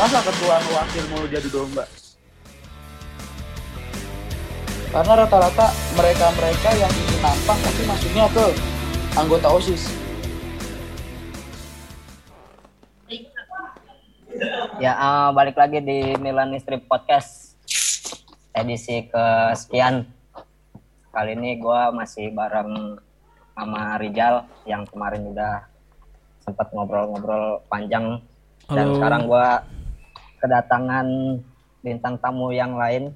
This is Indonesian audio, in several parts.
Masa ketua wakil mau jadi domba? Karena rata-rata mereka-mereka yang ingin nampang pasti masuknya ke anggota OSIS. Ya, eh, balik lagi di Milan Strip Podcast edisi kesekian. Kali ini gue masih bareng sama Rijal yang kemarin udah sempat ngobrol-ngobrol panjang dan Halo. sekarang gue kedatangan bintang tamu yang lain.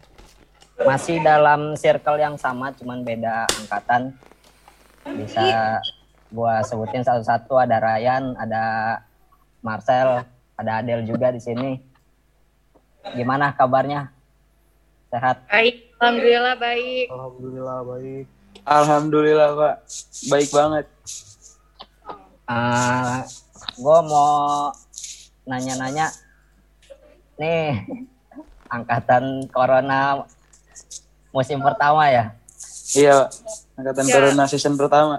Masih dalam circle yang sama cuman beda angkatan. Bisa gue sebutin satu-satu. Ada Ryan ada Marcel ada Adel juga di sini. Gimana kabarnya? Sehat? Baik, alhamdulillah baik. Alhamdulillah baik. Alhamdulillah Pak, baik banget. Eh gue mau nanya-nanya nih angkatan corona musim pertama ya Iya Pak, angkatan Ya. corona season pertama.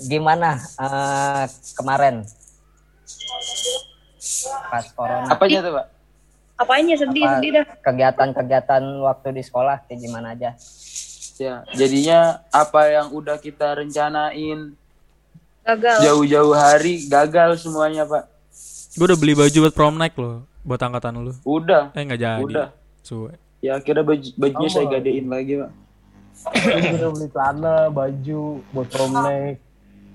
gimana eh, kemarin pas corona Apanya tuh Pak? Apanya sedih, Apa- sedih dah. kegiatan-kegiatan waktu di sekolah kayak gimana aja Ya, jadinya apa yang udah kita rencanain Gagal. jauh-jauh hari gagal semuanya Pak. Gue udah beli baju buat prom night loh, buat angkatan lu. Udah, Eh nggak jadi. Udah. Suwe. ya akhirnya baju, bajunya Sama. saya gadein lagi Pak. Udah beli celana, baju buat prom night.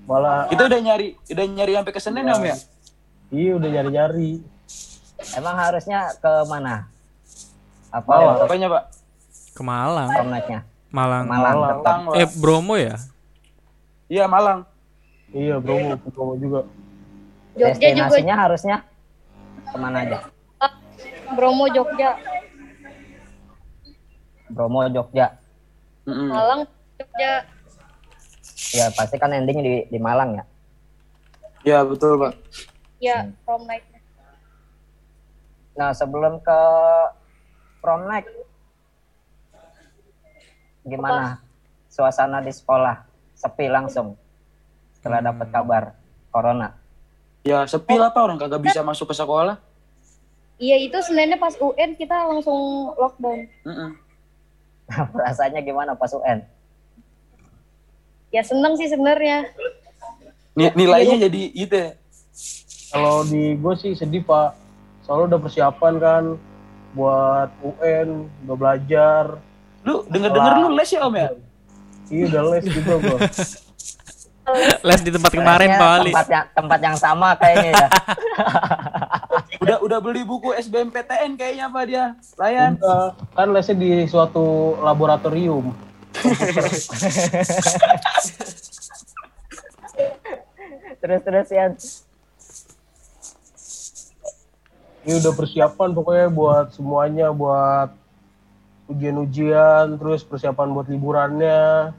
Malah Kita udah nyari, udah nyari sampai ke Senen Om ya? iya udah nyari-nyari. emang harusnya ke mana apa Malang. Apanya Pak? Ke Malang. prom night-nya? Malang. Malang Malang. Malang. Eh Bromo ya? Iya Malang. Iya Bromo, Bromo juga. Jogja juga. destinasinya harusnya ke mana aja Bromo, Jogja. Bromo Jogja Mm-mm. Malang, Jogja. ya pasti kan ending di di Malang ya Ya betul Pak. Ya, prom night. nah sebelum ke prom night gimana suasana di sekolah sepi langsung setelah dapat kabar corona Ya sepi lah Pak, orang kagak bisa masuk ke sekolah. Iya, itu Seninnya pas UN kita langsung lockdown. Mm-mm. rasanya gimana pas UN Ya seneng sih sebenarnya. Ni- nilainya jadi itu ya. Kalau di gue sih sedih pak. Soalnya udah persiapan kan buat UN, udah belajar. Lu denger-denger lu les ya Om ya? Iya udah les juga gue. Les di tempat kemarin Pak Ali. tempat yang tempat yang sama kayaknya ya Udah udah beli buku SBMPTN kayaknya Pak dia. Layan. Udah, kan lesnya di suatu laboratorium. terus terus ya Ini udah persiapan pokoknya buat semuanya, buat ujian-ujian, terus persiapan buat liburannya.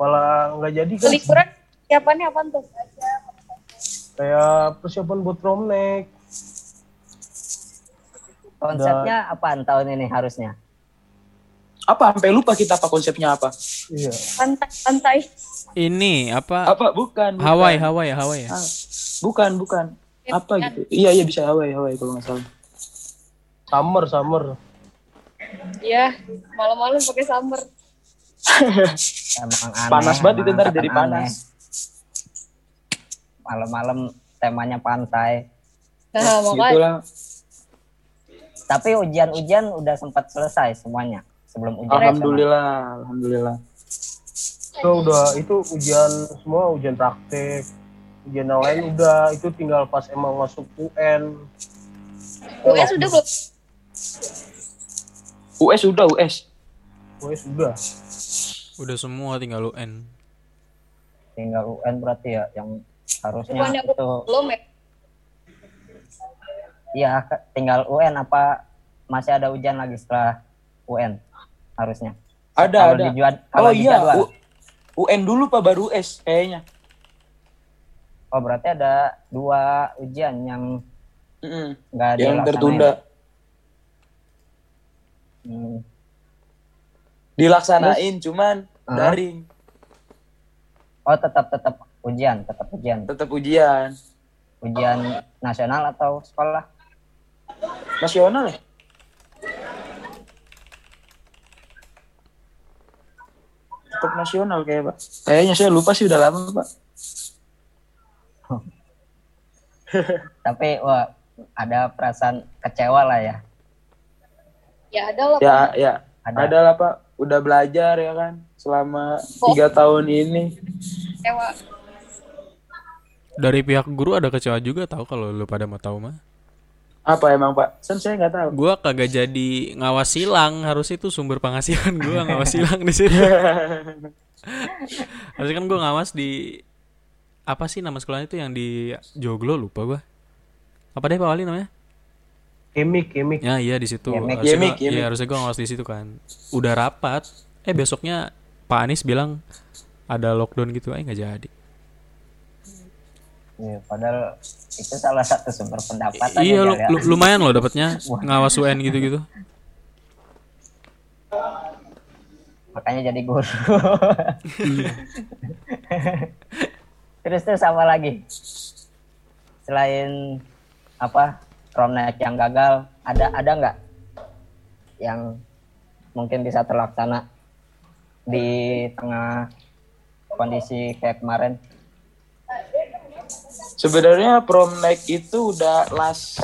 Malah nggak jadi kan? Liburan siapannya apa tuh? Kayak persiapan buat prom night. konsepnya apaan tahun ini harusnya Apa sampai lupa kita apa konsepnya apa? Iya. Pantai, pantai. Ini apa? Apa bukan? bukan. Hawaii, Hawaii, Hawaii ya. Ah, bukan, bukan. Apa gitu? Iya, iya bisa Hawaii, Hawaii kalau nggak salah. Summer, summer. Ya, malam-malam pakai summer. Emang aneh Panas banget itu ntar jadi panas. malam-malam temanya pantai Nah, makanya Gitulah. tapi ujian-ujian udah sempat selesai semuanya sebelum ujian Alhamdulillah, alhamdulillah. So udah itu ujian semua ujian praktek. Ujian yang lain udah itu tinggal pas emang masuk UN. UN sudah belum? US udah, US. UN sudah. Udah semua tinggal UN. tinggal UN berarti ya yang harusnya Bukannya itu belum ya? ya ke- tinggal UN apa masih ada ujian lagi setelah UN harusnya Ada, kalau ada. di jad- kalau Oh iya. U- UN dulu Pak baru US kayaknya. oh berarti ada dua ujian yang nggak Yang dilaksanain. tertunda. Hmm. Dilaksanain cuman Ah. daring, oh tetap tetap ujian tetap ujian tetap ujian. ujian nasional atau sekolah nasional ya? Untuk nasional kayak pak. Kayaknya saya lupa sih udah lama pak. Tapi wah ada perasaan kecewa lah ya. Ya ada lah. Ya ya Ada. ada lah pak. Udah belajar ya kan selama Oh. tiga tahun ini. Kecewa. Dari pihak guru ada kecewa juga tahu kalau lu pada mau tahu mah. Apa emang pak? Kan saya nggak tahu. Gua kagak jadi ngawas silang, harus itu sumber penghasilan gua ngawas silang di situ. Harusnya kan gua ngawas di apa sih nama sekolahnya itu yang di Joglo lupa gua. Apa deh Pak Wali namanya? Kemik, kemik. Ya iya di situ. Yemek. Harusnya gua- Iya harusnya gua ngawas di situ kan. Udah rapat. Eh besoknya Pak Anies bilang ada lockdown gitu, eh nggak jadi. Ya, padahal itu salah satu sumber pendapatan iya ya, lu, lu- lumayan loh dapatnya ngawas UN gitu-gitu. makanya jadi guru terus terus apa lagi selain apa Romnek yang gagal ada ada nggak yang mungkin bisa terlaksana di tengah kondisi kayak kemarin? Sebenarnya prom night itu udah last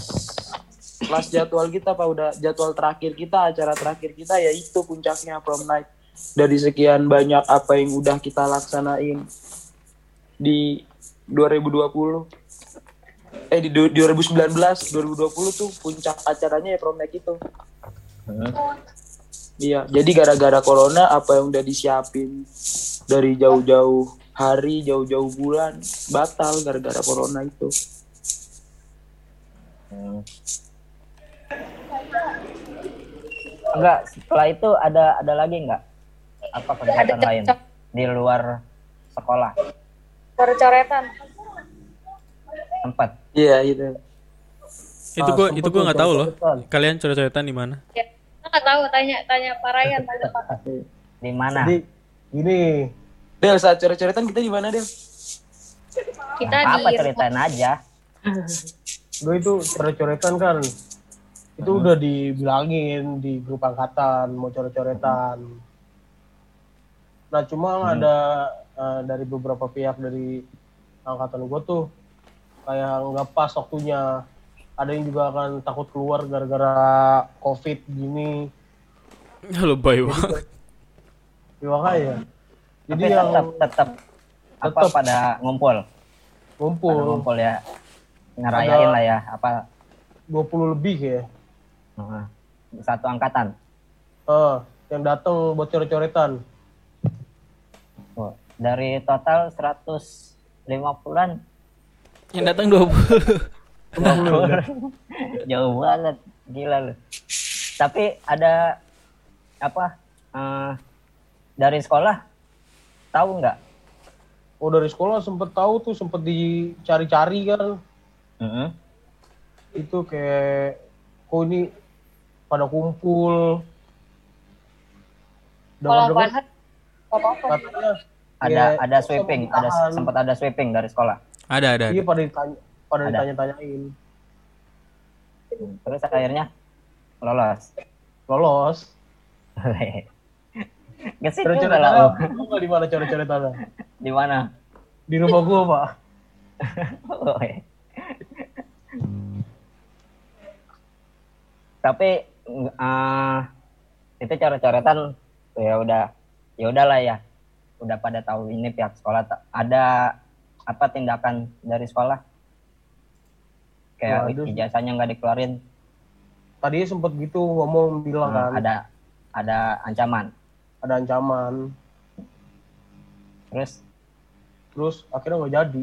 last jadwal kita pak. Udah jadwal terakhir kita acara terakhir kita yaitu puncaknya prom night dari sekian banyak apa yang udah kita laksanain di 2020 eh di du- 2019 2020 tuh puncak acaranya ya prom night itu iya jadi gara-gara corona apa yang udah disiapin dari jauh-jauh hari jauh-jauh bulan batal gara-gara corona itu. Hmm. enggak setelah itu ada ada lagi nggak apa kegiatan lain di luar sekolah? Coret-coretan. Tempat iya itu. Itu gua itu gua nggak tahu loh. Kalian coret-coretan di mana? Ya, kita nggak tahu. Tanya tanya Pak Ryan tanya Pak. di mana? Jadi gini, Del saat coret-coretan kita di mana Del? Kita apa di ceritain aja? Gue itu coret-coretan kan. Itu udah dibilangin di grup angkatan mau coret-coretan. Nah cuma ada eh, dari beberapa pihak dari angkatan gue tuh kayak nggak pas waktunya. Ada yang juga akan takut keluar gara-gara covid gini. Lebay banget. Ya, makanya. Jadi tapi yang tetap tetap apa tetap. pada ngumpul pada ngumpul ngumpul ya ngerayain Ada- lah ya apa 20 lebih ya. uh, satu angkatan Eh, yang datang buat coret-coretan. Oh, dari total 150-an Yang datang 20. jauh banget. Gila lu. Tapi ada apa eh, dari sekolah tahu nggak? Oh dari sekolah sempet tahu tuh sempet dicari-cari kan. Mm-mm. itu kayak kok ini pada kumpul. Kalau katanya ada ya, ada sweeping ada sempat ada sweeping dari sekolah ada ada. iya ada. pada ditanya pada Ada. ditanya-tanyain terus akhirnya lolos lolos Gesit juga lah lu nggak di mana coret-coretan di mana di rumah gua pak Oh, iya. tapi eh itu coret-coretan ya udah ya udahlah ya udah pada tahu ini pihak sekolah ada apa tindakan dari sekolah? Kayak Waduh. ijazahnya nggak dikeluarin. Tadinya sempet gitu ngomong bilang eh, kan. ada ada ancaman. Ada ancaman. Terus? Terus akhirnya nggak jadi.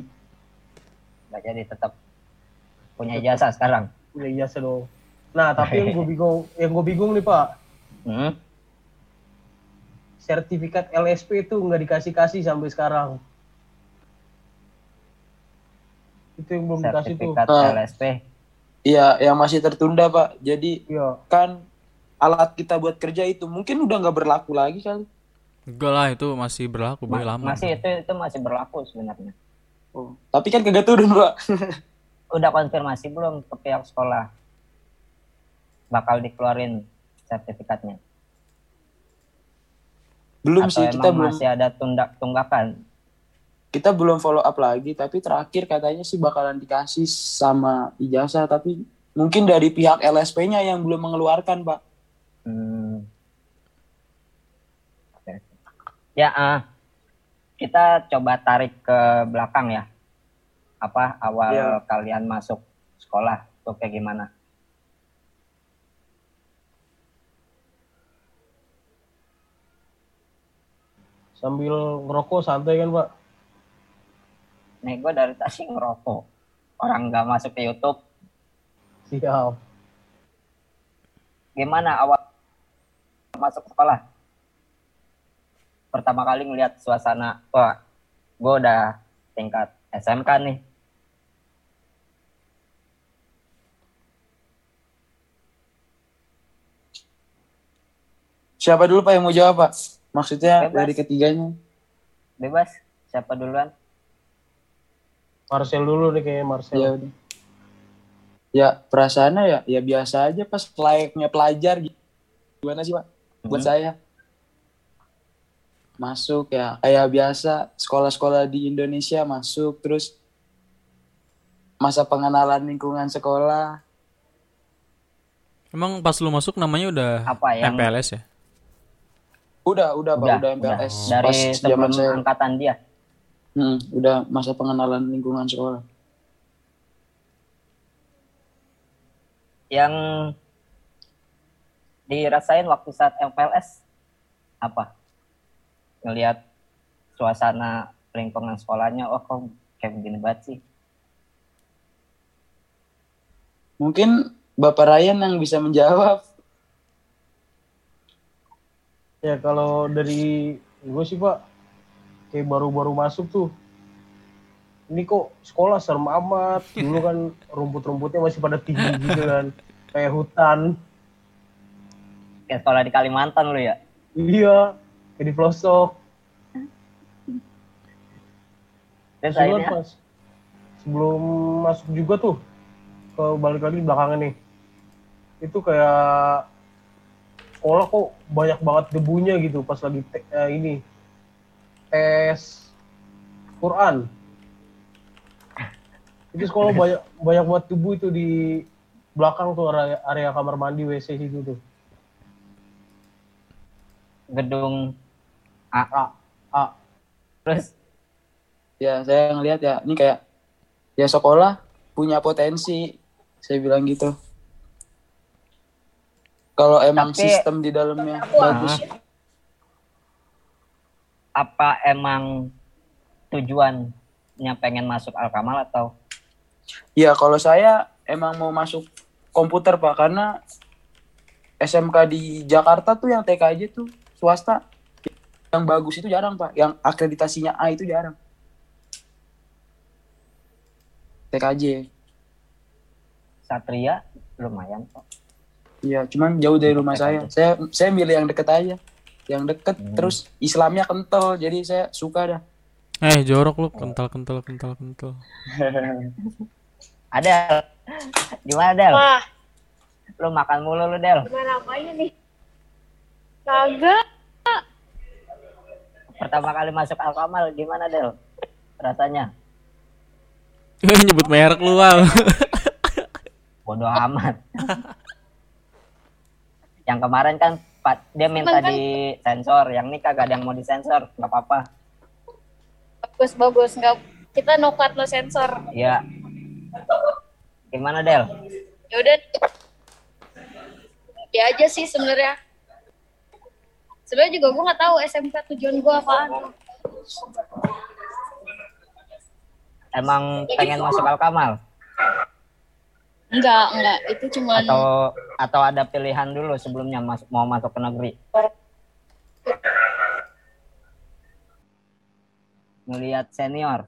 Nggak jadi tetap punya ijazah sekarang. Punya ijazah dong. Nah tapi yang gue bingung yang gue bingung nih pak. Hmm, sertifikat LSP itu nggak dikasih kasih sampai sekarang itu yang belum dikasih tuh sertifikat Ah. LSP iya yang masih tertunda pak jadi iya kan alat kita buat kerja itu mungkin udah nggak berlaku lagi kali Enggak lah itu masih berlaku Ma- lama. masih itu itu masih berlaku sebenarnya oh. tapi kan kagak turun pak udah konfirmasi belum ke pihak sekolah bakal dikeluarin sertifikatnya? Belum Atau sih kita belum masih ada tundak tunggakan? Kita belum follow up lagi tapi terakhir katanya sih bakalan dikasih sama ijazah tapi mungkin dari pihak LSP-nya yang belum mengeluarkan pak Hmm. Ya, ah, kita coba tarik ke belakang ya. Apa awal Iya. kalian masuk sekolah tuh kayak gimana? Sambil ngerokok santai kan Pak? Nih gue dari tadi ngerokok. Orang nggak masuk ke YouTube. Siap. Gimana awal masuk sekolah? Pertama kali ngeliat suasana, wah, gue udah tingkat SMK nih. siapa dulu pak yang mau jawab pak maksudnya Bebas. dari ketiganya Bebas, siapa duluan? Marcel dulu nih kayaknya Marcel. ya udah ya perasaannya ya ya biasa aja pas layaknya pelajar gitu. gimana sih pak buat Hmm. saya masuk ya kayak biasa sekolah-sekolah di Indonesia masuk terus masa pengenalan lingkungan sekolah Emang pas lu masuk namanya udah Apa yang MPLS ya? udah udah pak udah, udah MPLS udah. dari pas saya angkatan dia? Hmm, udah masa pengenalan lingkungan sekolah yang dirasain waktu saat MPLS apa? Ngelihat suasana lingkungan sekolahnya, oh kok kayak begini banget sih. mungkin Bapak Ryan yang bisa menjawab Ya kalau dari gue sih Pak, kayak baru-baru masuk tuh. Ini kok sekolah serem amat. Dulu kan rumput-rumputnya masih pada tinggi gitu kan. Kayak hutan. Kayak sekolah di Kalimantan lu ya. Iya, kayak di pelosok. Terus akhirnya pas sebelum masuk juga tuh ke balik lagi belakangan nih itu kayak sekolah kok banyak banget debunya gitu pas lagi te- eh, ini tes Quran. Itu sekolah banyak banyak banget debu itu di belakang tuh area, area kamar mandi WC situ tuh. Gedung A. ah ah Terus? Ya saya ngelihat ya ini kayak ya sekolah punya potensi saya bilang gitu. Kalau emang Tapi- sistem di dalamnya bagus apa emang tujuannya pengen masuk Alkamal atau ya kalau saya emang mau masuk komputer pak karena SMK di Jakarta tuh yang TKJ tuh swasta yang bagus itu jarang pak yang akreditasinya A itu jarang TKJ Satria lumayan kok. Iya, cuman jauh dari rumah Deket saya. aja. Saya saya milih yang deket aja. Yang deket Hmm. terus Islamnya kental, jadi saya suka dah. Eh jorok lu kental kental kental kental. Ada gimana Del? Wah, Lu makan mulu lu Del. gimana apanya nih? Kagak. Pertama kali masuk Alkamal gimana Del? Rasanya? Nyebut merek lu wow. Bodoh amat. yang kemarin kan dia minta Cuman kan- di sensor, yang ini kagak ada yang mau disensor, nggak apa-apa. Bagus bagus nggak kita no cut no sensor. Iya. Gimana Del? Ya udah. Ya aja sih sebenarnya. Sebenarnya juga gue nggak tahu SMK tujuan gue apaan. Emang pengen masuk Alkamal Enggak, enggak. Itu cuman atau atau ada pilihan dulu sebelumnya masuk mau masuk ke negeri? Ngelihat senior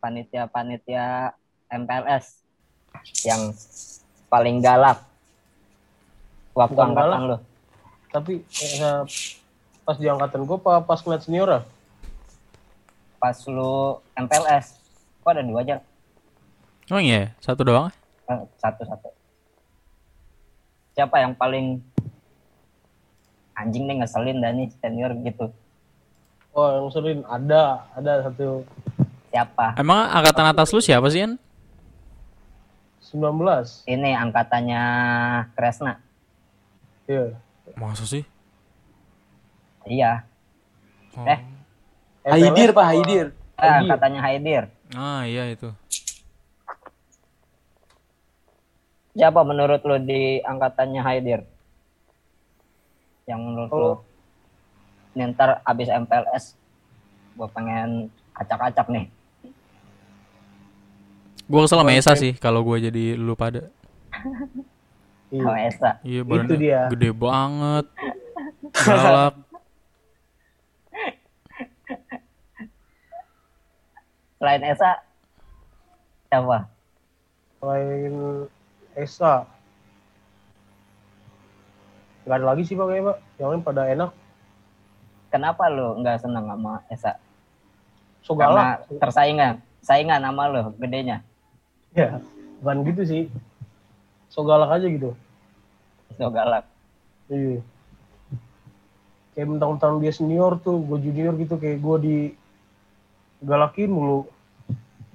panitia-panitia MPLS yang paling galak waktu Bukan angkatan galak. lu. tapi eh, pas di angkatan gue apa pas ngeliat senior ya Pas lu MPLS, kok ada dua aja? Oh iya, satu doang. Eh, Satu-satu. siapa yang paling anjing nih ngeselin dan nih senior gitu Oh, yang sering ada, ada satu siapa Emang angkatan atas lu siapa sih, Yan? 19. ini angkatannya Kresna Iya. Masa sih? iya Oh. Eh. Haidir pak apa? Haidir. eh, Haidir. angkatannya Haidir Ah, iya itu. Siapa menurut lu di angkatannya Haidir yang menurut lu Oh. ini ntar abis MPLS gue pengen acak-acak nih Gua kesel sama Esa sih kalau gua jadi lu pada. Iya. sama Esa Iya, Itu dia. gede banget. Galak. selain Esa siapa Selain Esa. Gak ada lagi sih pak kayaknya pak. Yang lain pada enak. kenapa lu nggak seneng sama Esa So karena tersaingan saingan sama lu gedenya Ya, bukan gitu sih. So galak aja gitu. so galak Iya. Kayak mentang-mentang dia senior tuh, gue junior gitu kayak gue di galakin mulu.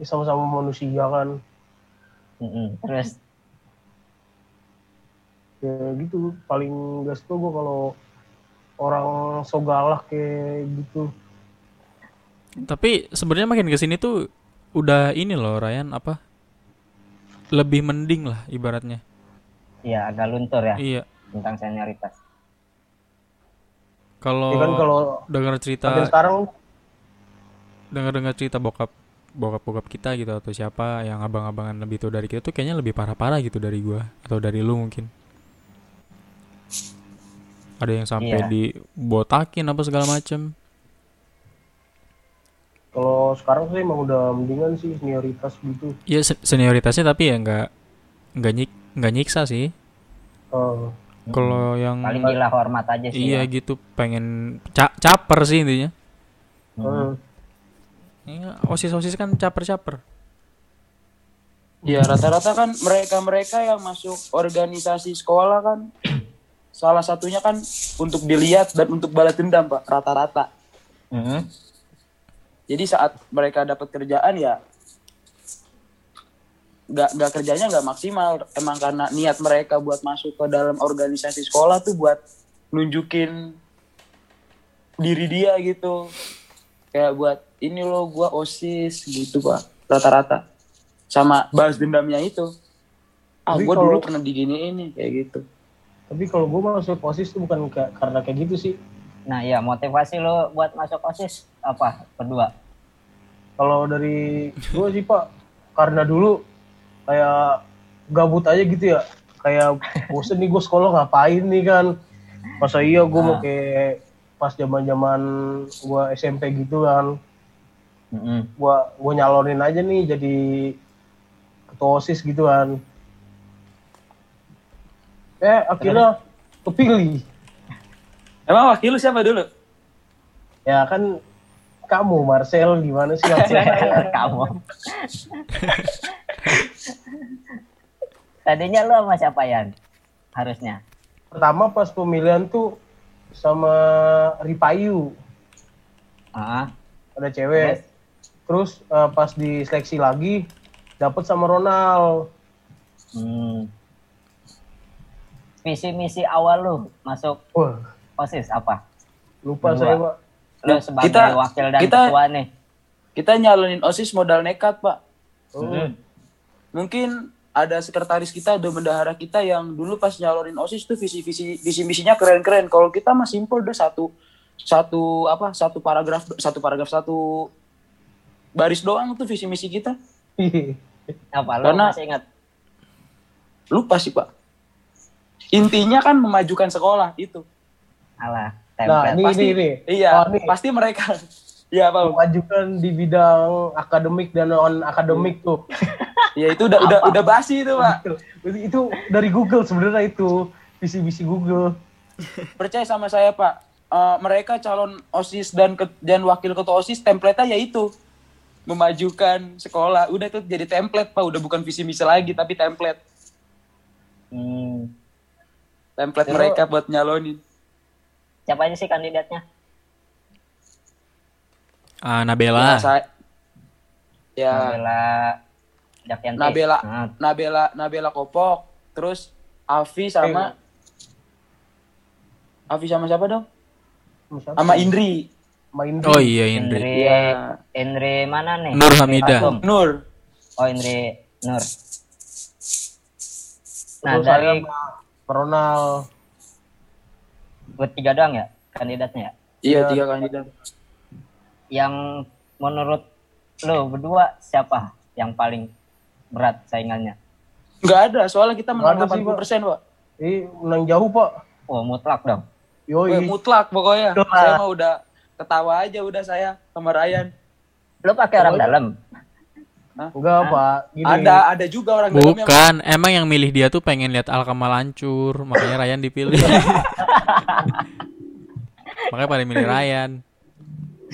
Sama-sama manusia kan. Mm-mm. terus Ya gitu, paling gak suka gue kalau orang so galak kayak gitu. Tapi sebenarnya makin ke sini tuh udah ini loh Ryan apa? Lebih mending lah ibaratnya. ya agak luntur ya Iya. tentang senioritas Kalau Ya kan kalau dengar cerita sekarang dengar-dengar cerita bokap bokap-bokap kita gitu atau siapa yang abang-abangan lebih tua dari kita tuh kayaknya lebih parah-parah gitu dari gua atau dari lu mungkin. Ada yang sampai Iya. dibotakin apa segala macem. kalau sekarang sih emang udah mendingan sih senioritas gitu. Ya se- senioritasnya tapi ya nggak nggak nyik nggak nyiksa sih. Eh, Kalau yang paling gila hormat aja sih iya ya. gitu pengen ca- caper sih intinya. eh. Iya, osis-osis kan caper-caper. Ya rata-rata kan mereka-mereka yang masuk organisasi sekolah kan salah satunya kan untuk dilihat dan untuk balas dendam pak rata-rata. Mm-mm. Jadi saat mereka dapat kerjaan ya nggak nggak kerjanya nggak maksimal. Emang karena niat mereka buat masuk ke dalam organisasi sekolah tuh buat nunjukin diri dia gitu. Kayak buat ini loh gua osis gitu pak rata-rata. Sama balas dendamnya itu. Ah kalau- dulu pernah digini ini kayak gitu Tapi kalau gue masuk OSIS tuh bukan ka- karena kayak gitu sih. nah iya motivasi lo buat masuk osis apa berdua Kalau dari gue sih pak, karena dulu kayak gabut aja gitu ya. Kayak bosen nih gue sekolah ngapain nih kan. Masa iya gue mau Nah. kayak pas zaman zaman gue SMP gitu kan. Mm-mm. Gue gue nyalonin aja nih jadi ketua OSIS gitu kan. Eh akhirnya kepilih. emang wakil lu siapa dulu Ya kan kamu Marcel gimana sih Marcel? kamu tadinya lo sama siapa Yan harusnya Pertama pas pemilihan tuh sama Ripayu ah ada cewek. Terus eh, pas diseleksi lagi dapat sama Ronald. hmm. Visi misi awal lu masuk Wah, osis apa lupa Berdua. saya, Pak. lo sebagai Kita- wakil dan kita- ketua nih kita nyalonin osis modal nekat pak Oh, mungkin ada sekretaris kita, ada bendahara kita yang dulu pas nyalonin OSIS tuh visi visi visi misinya keren-keren. Kalau kita mah simpel udah satu satu apa satu paragraf satu paragraf satu baris doang tuh visi misi kita. apa lo Karena- masih ingat Lupa sih pak. Intinya kan memajukan sekolah itu. alah Nah, template ini pasti ini ini. iya Oh, nih. pasti mereka. Iya pak. Memajukan di bidang akademik dan non akademik tuh. Ya itu udah udah udah basi itu pak. Itu, itu dari Google sebenarnya itu visi-visi Google. Percaya sama saya pak. Eh, mereka calon osis dan ke- dan wakil ketua osis template-nya yaitu memajukan sekolah. Udah itu jadi template pak. Udah bukan visi misi lagi tapi template. hmm. Template Dulu- mereka buat nyalonin. Siapa aja sih kandidatnya? Ah, Ya, Nabela. saya, ya Nabela Jakianti. Nabela. Nah, Nabela Nabela Kopok, terus Avi sama Avi sama siapa dong? Siapa? Sama Indri. Sama Indri. Oh iya Indri. Indri, Iya. Indri mana nih? Nur. Fatum. Nur. Oh Indri Nur. Nah Terus dari sama Ronald. bertiga doang ya kandidatnya ya? Iya, tiga kandidat. Yang menurut lo berdua siapa yang paling berat saingannya? Enggak ada, soalnya kita menang ada sih, 80%, Pak. Eh, menang jauh, Pak. Oh mutlak dong. Weh, Yoi. mutlak pokoknya. Wah. Saya mah udah ketawa aja udah saya sama Ryan. Lo pakai orang dalam? Enggak, Pak. Gini. Ada ada juga orang dalam yang Bukan, emang yang milih dia tuh pengen lihat Alkamal hancur, makanya Ryan dipilih. makanya pada milih Ryan.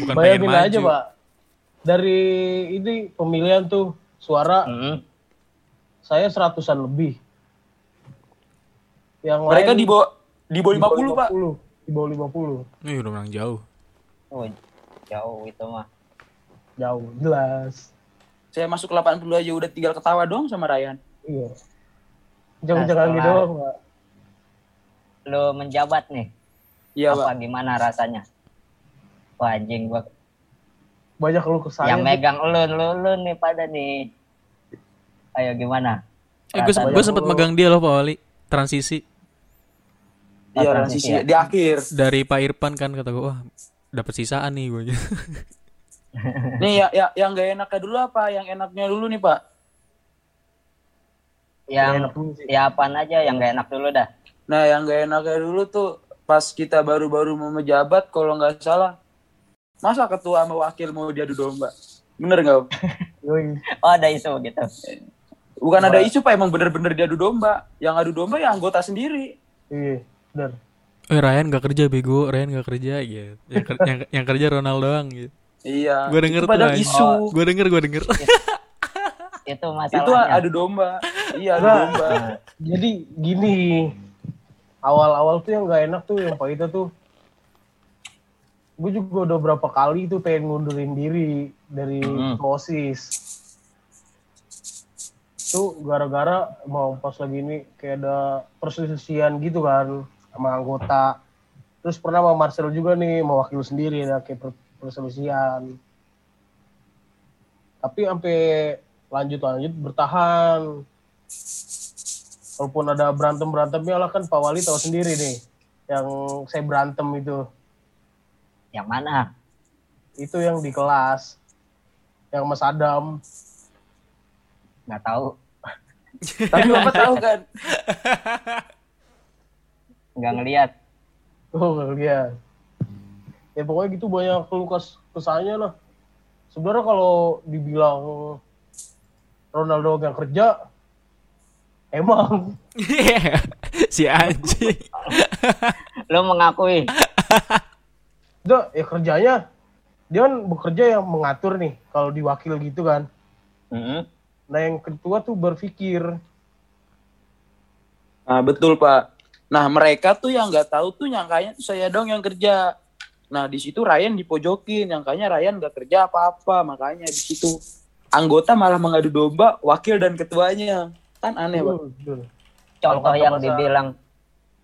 Bukan pengen Bayangin maju. aja, Pak. Dari ini pemilihan tuh suara Mm-mm. saya seratusan lebih. Yang mereka lain di bawah di bawah 50, Pak. 50. Di bawah 50. Ih, udah menang jauh. Oh jauh itu mah. Jauh, jelas. Saya masuk 80 aja udah tinggal ketawa doang sama Ryan. Iya. Jangan-jangan Nah, gitu setelah- doang, Pak. Lo menjabat nih, Iya, apa Pak. gimana rasanya? Wah anjing gua Banyak lu kesayang. yang megang lu, lu, lu nih pada nih. Ayo gimana? Eh, gue Rasanya. sempet megang dia loh Pak Wali. Transisi Iya, transisi transisi ya? di akhir. dari Pak Irfan kan kata gue, wah dapat sisaan nih gue. Nih ya, ya yang gak enaknya dulu apa? Yang enaknya dulu nih, Pak. Yang ya apaan aja yang gak enak dulu dah. Nah, yang gak enaknya dulu tuh pas kita baru-baru mau menjabat kalau nggak salah masa ketua sama wakil mau diadu domba bener nggak. Oh ada isu gitu. bukan ada isu pak emang bener-bener diadu domba yang adu domba ya anggota sendiri Iya, benar. Eh Ryan gak kerja bego, Ryan gak kerja gitu. Yang, ker- yang, yang kerja Ronaldo doang gitu. Iya Gue denger itu tuh, isu Gue denger, gue denger. Itu itu masalahnya. adu domba iya adu Nah, domba Jadi gini, awal-awal tuh yang nggak enak tuh yang Pak Ita tuh, gue juga udah berapa kali tuh pengen ngundurin diri dari Hmm. OSIS. Tuh gara-gara mau pas lagi ini kayak ada perselisihan gitu kan sama anggota. Terus pernah sama Marcel juga nih mau wakil sendiri ada kayak per- perselisihan. Tapi sampai lanjut-lanjut bertahan walaupun ada berantem berantemnya lah kan Pak Wali tahu sendiri nih yang saya berantem itu Yang mana? itu yang di kelas yang Mas Adam Nggak tahu. tapi bapak tahu kan Nggak ngelihat. oh iya ya pokoknya gitu banyak keluh kes kesannya lah sebenarnya kalau dibilang Ronaldo yang kerja emang si anjing. Lo mengakui. Udah, ya kerjanya dia kan bekerja yang mengatur nih kalau diwakil gitu kan Mm-mm. nah yang ketua tuh berpikir nah betul pak nah mereka tuh yang nggak tahu tuh nyangkanya tuh saya dong yang kerja nah di situ Ryan dipojokin nyangkanya Ryan nggak kerja apa-apa makanya di situ anggota malah mengadu domba wakil dan ketuanya. Kan aneh pak Betul, betul. Contoh yang dibilang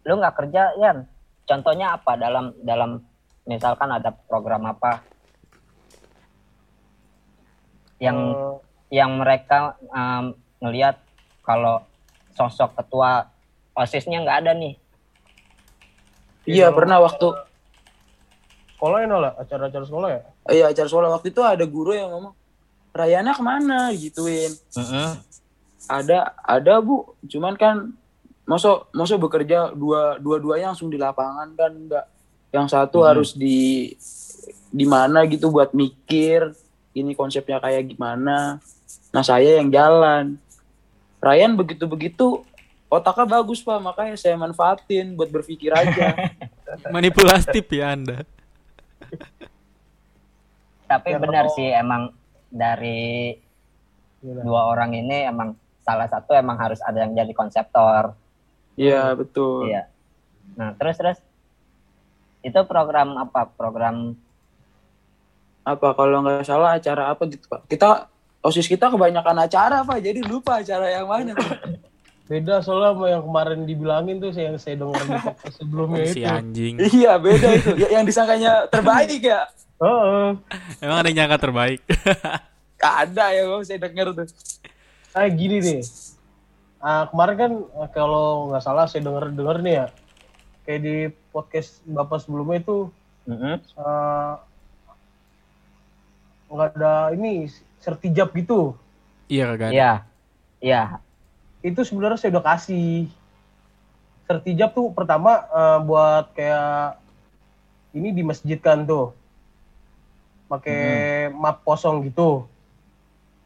lu nggak kerja Yan. Contohnya apa dalam dalam misalkan ada program apa? Yang Eh, yang mereka um, ngelihat kalau sosok ketua osisnya nggak ada nih. Iya pernah waktu sekolah ya lah acara-acara sekolah ya? Iya acara sekolah. Waktu itu ada guru yang ngomong Rayana ke mana? Gituin. Ada ada bu. Cuman kan masuk masuk bekerja dua dua duanya langsung di lapangan kan enggak yang satu Hmm. harus di di mana gitu buat mikir ini konsepnya kayak gimana. Nah saya yang jalan. Ryan begitu begitu otaknya bagus pak. Makanya saya manfaatin buat berpikir aja. Manipulatif ya Anda. Tapi Ya, benar kalau- sih emang dari Gila. dua orang ini emang salah satu emang harus ada yang jadi konseptor iya betul iya Nah, terus terus itu program apa? Program apa kalau nggak salah acara apa gitu pak kita osis kita kebanyakan acara pak jadi lupa acara yang mana. Beda soalnya sama yang kemarin dibilangin tuh yang saya dengar di podcast sebelumnya si itu. anjing iya beda itu Ya, yang disangkanya terbaik ya Heeh. emang ada yang nyangka terbaik ada ya bang saya denger tuh Ah gini nih. Ah, kemarin kan eh, kalau nggak salah saya denger dengar nih ya. Kayak di podcast Bapak sebelumnya itu Mm-mm. eh, nggak ada ini sertijab gitu. iya kagak ada Iya. Iya. Itu sebenarnya saya udah kasih. Sertijab tuh pertama eh, buat kayak ini di masjid kan tuh. Pakai map kosong gitu.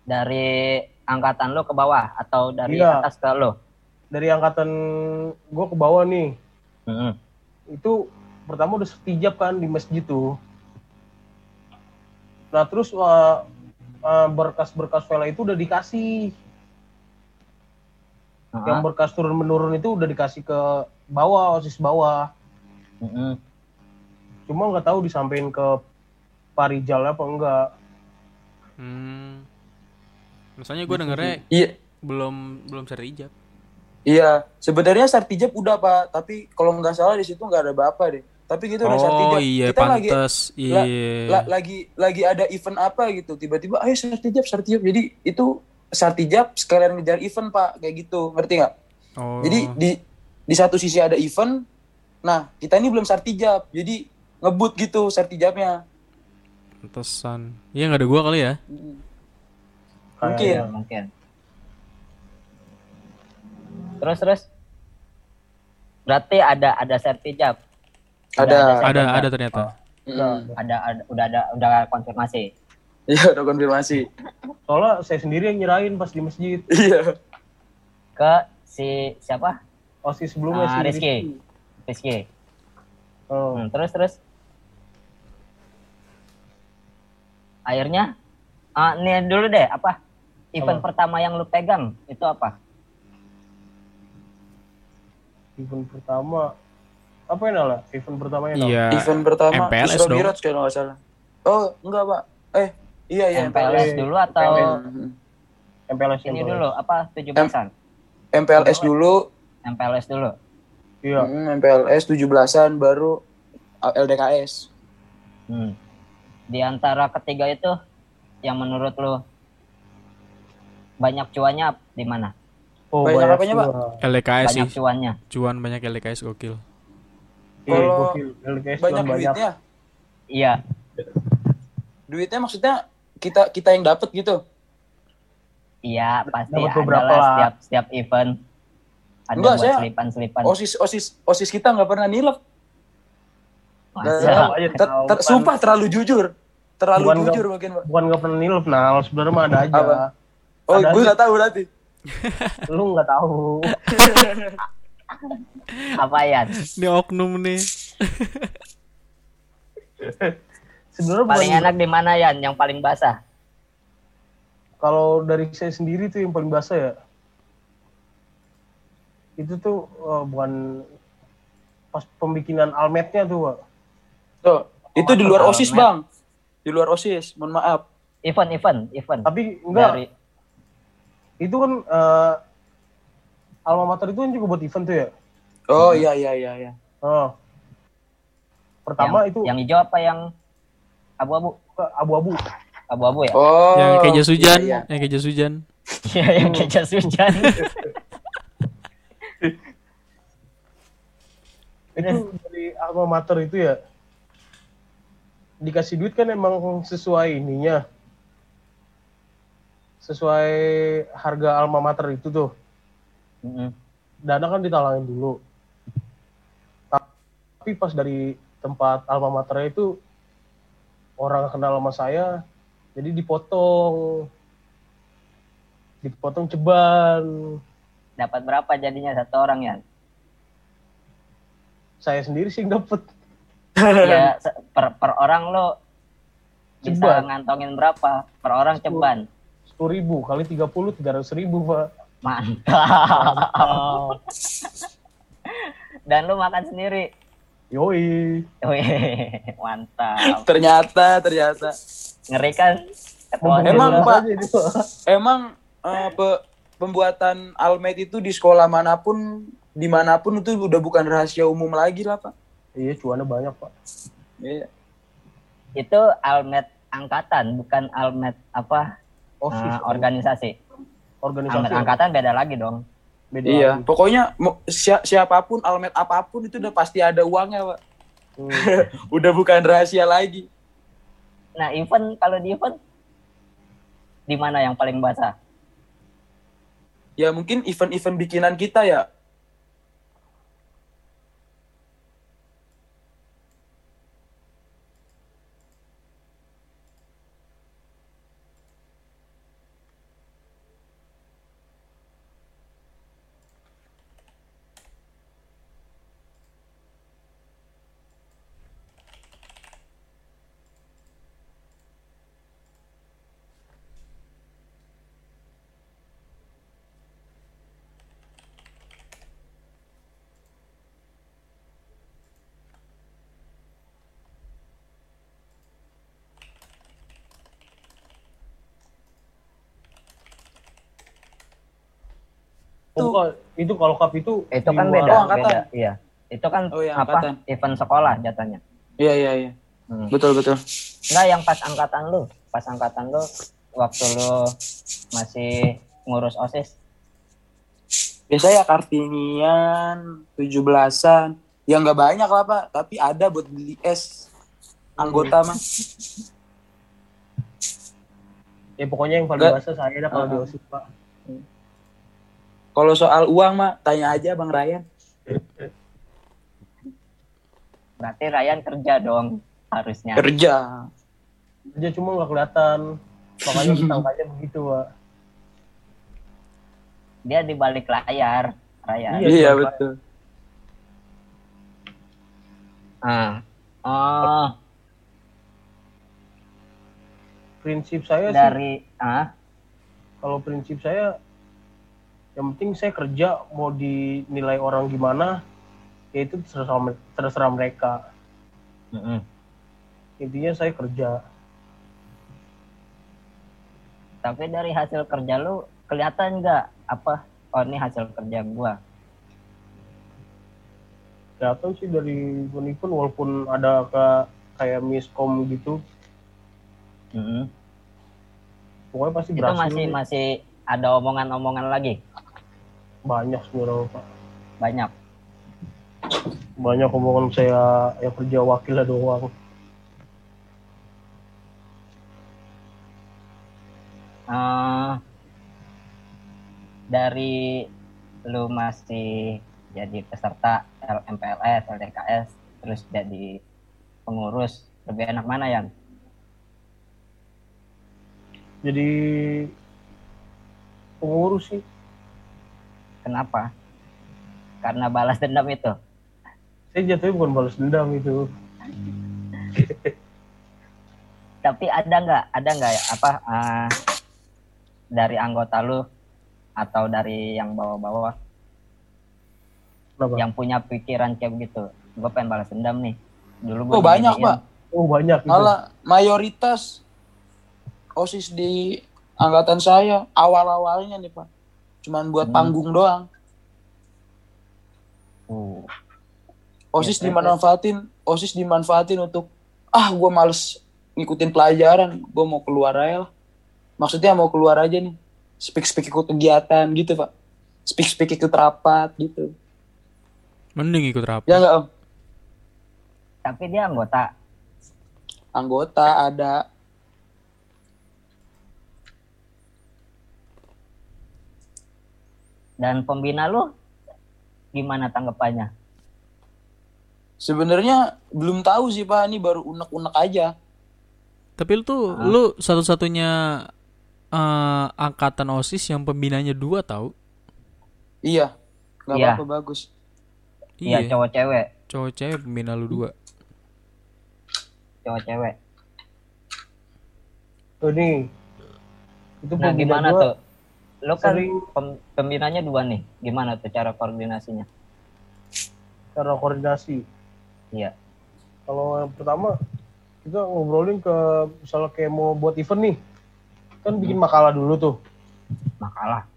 Dari angkatan lo ke bawah atau dari Iya. atas ke lo? Dari angkatan gue ke bawah nih. Mm-mm. itu pertama udah sertijab kan di masjid tuh. Nah terus uh, uh, berkas-berkas file itu udah dikasih. Yang berkas turun menurun itu udah dikasih ke bawah, osis bawah. mm-mm. Cuma nggak tahu disampaikan ke Pak Rijal apa enggak. hmm. misalnya gue dengernya iya. belum belum sertijab iya sebenarnya sartijab udah pak. Tapi kalau nggak salah di situ nggak ada bapak deh. Tapi gitu udah oh sartijab iya kita lagi pantes. la- iya. la- lagi lagi ada event apa gitu. Tiba-tiba ayo sartijab sartijab jadi itu sartijab sekalian ngejar event pak. Kayak gitu. Ngerti nggak? Oh. Jadi di di satu sisi ada event nah kita ini belum sartijab jadi ngebut gitu sartijabnya pantesan. Iya nggak ada gua kali ya? Mungkin. Iya, mungkin. Terus terus. Berarti ada ada sertijab. ada. Ada sertijab. ada ternyata. Mm. Ada, ada udah ada udah konfirmasi. Iya udah konfirmasi Soalnya saya sendiri yang nyerahin pas di masjid. iya Ke si siapa? Osis sebelumnya Ah, sih. Rizky. Rizky. Oh. Hmm, terus terus. Akhirnya ah nih dulu deh apa? Event pertama yang lu pegang itu apa? Event pertama apa yang lah? Event pertamanya Nal? iya event pertama MPLS Isra dong. Miraj kalau nggak salah oh enggak pak eh iya iya MPLS dulu atau. MPLS ini MPLS. dulu apa 17-an? MPLS dulu MPLS dulu. Iya. Mm, MPLS 17-an baru LDKS Hmm. Di antara ketiga itu yang menurut lu banyak cuannya di mana? Oh, Banyak banyak apanya, Pak? LDKS sih Banyak cuannya. cuan banyak LDKS gokil Iya, Kalau gokil. LKS banyak cuman duitnya Iya. duitnya maksudnya kita kita yang dapat gitu Iya, pasti Dapat ada beberapa lah setiap setiap event. Ada Enggak, buat saya- selipan-selipan. osis osis osis kita nggak pernah nilep Masa? Nah, ter- sumpah terlalu jujur terlalu Bukan jujur mungkin pak Bukan nggak pernah nilep, Nal. Sebenarnya mah ada aja. Apa? oh Ada gue nggak tahu berarti Lu nggak tahu. Apa ya? ini oknum nih Sebenarnya Paling bukan enak di mana Yan? Yang paling basah? kalau dari saya sendiri tuh yang paling basah ya. Itu tuh eh, bukan pas pembikinan almetnya tuh, Pak. tuh itu di luar osis bang di luar osis mohon maaf Event, event, event. Tapi enggak, Dari itu kan eh, alma mater itu kan juga buat event tuh ya. oh iya iya iya iya Oh. Pertama yang, itu yang hijau apa yang abu-abu? abu-abu. Abu-abu ya? oh yang kayak jas hujan iya, iya. yang kayak jas hujan Iya, yang kayak jas hujan. itu dari alma mater itu ya dikasih duit kan emang sesuai ininya sesuai harga alma mater itu tuh Mm-mm. dana kan ditalangin dulu tapi pas dari tempat alma maternya itu orang kenal sama saya jadi dipotong dipotong ceban Dapat berapa jadinya satu orang ya? saya sendiri sih dapet ya per, per orang lo bisa Ceban. ngantongin berapa? Per orang ceban. sepuluh ribu kali tiga puluh tiga ratus ribu pak Mantap. Dan lu makan sendiri. Yoi. Mantap. Ternyata, ternyata. Ngeri kan? Emang. Pak? Emang eh, pe- pembuatan almet itu di sekolah mana pun, di mana pun itu udah bukan rahasia umum lagi lah pak. Iya, cuannya banyak, Pak. Iya. Itu almet angkatan, bukan almet apa OSIS. eh, organisasi. organisasi. Almet angkatan beda lagi dong. Beda Iya, lagi. pokoknya sia- siapa pun almet apa pun itu udah pasti ada uangnya pak. Hmm. Udah bukan rahasia lagi. Nah, event kalau di event di mana yang paling basah? Ya mungkin event-event bikinan kita ya. Oh, bukan. Itu kalau cup itu Itu di kan beda, Oh, angkatan. beda. Iya. Itu kan Oh, iya, apa? angkatan. Event sekolah jatuhnya. Iya iya iya. Hmm. Betul betul. Enggak yang pas angkatan lu, pas angkatan lu waktu lu masih ngurus OSIS. Biasanya kartinian, tujuh belasan. Ya nggak banyak lah pak, tapi ada buat beli es anggota mah. Ya pokoknya yang paling basah saya dah kalau di Uh-uh. OSIS, Pak. Kalau soal uang mah tanya aja bang Ryan. Berarti Ryan kerja dong harusnya. Kerja. Dia cuma nggak kelihatan. Makanya disangkanya begitu, Pak. Dia di balik layar, Ryan. Iya, Iya betul. Ah. Oh, Prinsip saya sih dari ah kalau prinsip saya yang penting saya kerja mau dinilai orang gimana ya itu terserah, terserah mereka. Mm-mm. intinya saya kerja. Tapi dari hasil kerja lu kelihatan nggak? Apa? Oh ini hasil kerja gua. Kelihatan sih dari event walaupun ada ke kayak miskom gitu. Mm-mm. pokoknya pasti itu berhasil masih masih ada omongan-omongan lagi? Banyak sebenarnya pak. Banyak? Banyak omongan saya ya kerja wakil lah doang. Eh, dari lu masih jadi peserta LMPLS, LDKS, terus jadi pengurus, lebih enak mana ya? jadi pengurus sih Kenapa? Karena balas dendam itu. saya jatuhnya bukan balas dendam itu Tapi ada nggak, ada nggak ya, apa eh, dari anggota lu atau dari yang bawah-bawah Kenapa? yang punya pikiran kayak begitu? Gue pengen balas dendam nih. Dulu Oh gua banyak pak. oh banyak itu Malah mayoritas osis di angkatan saya awal-awalnya nih pak, cuman buat Hmm. panggung doang. Uh, Osis Ya, dimanfaatin, osis dimanfaatin untuk ah gue males ngikutin pelajaran, gue mau keluar aja lah. Maksudnya mau keluar aja nih, speak speak ikut kegiatan gitu pak, speak speak ikut rapat gitu. Mending ikut rapat. Ya nggak om? tapi dia anggota. Anggota ada, Dan pembina lu gimana tanggapannya? sebenarnya belum tahu sih pak, ini baru unek-unek aja. Tapi lu tuh lu satu-satunya eh, angkatan OSIS yang pembinanya dua tahu. Iya, nggak Iya. apa-apa bagus. Iya, Iya, cowok cewek, cowok cewek pembina lu dua. cowok cewek. Oh, ini itu Nah, gimana gua tuh? Lu kan sering- pem- pembinanya dua nih. Gimana tuh cara koordinasinya? cara koordinasi. Iya. Kalau yang pertama kita ngobrolin ke misalnya kayak mau buat event nih, kan bikin makalah dulu tuh. Makalah.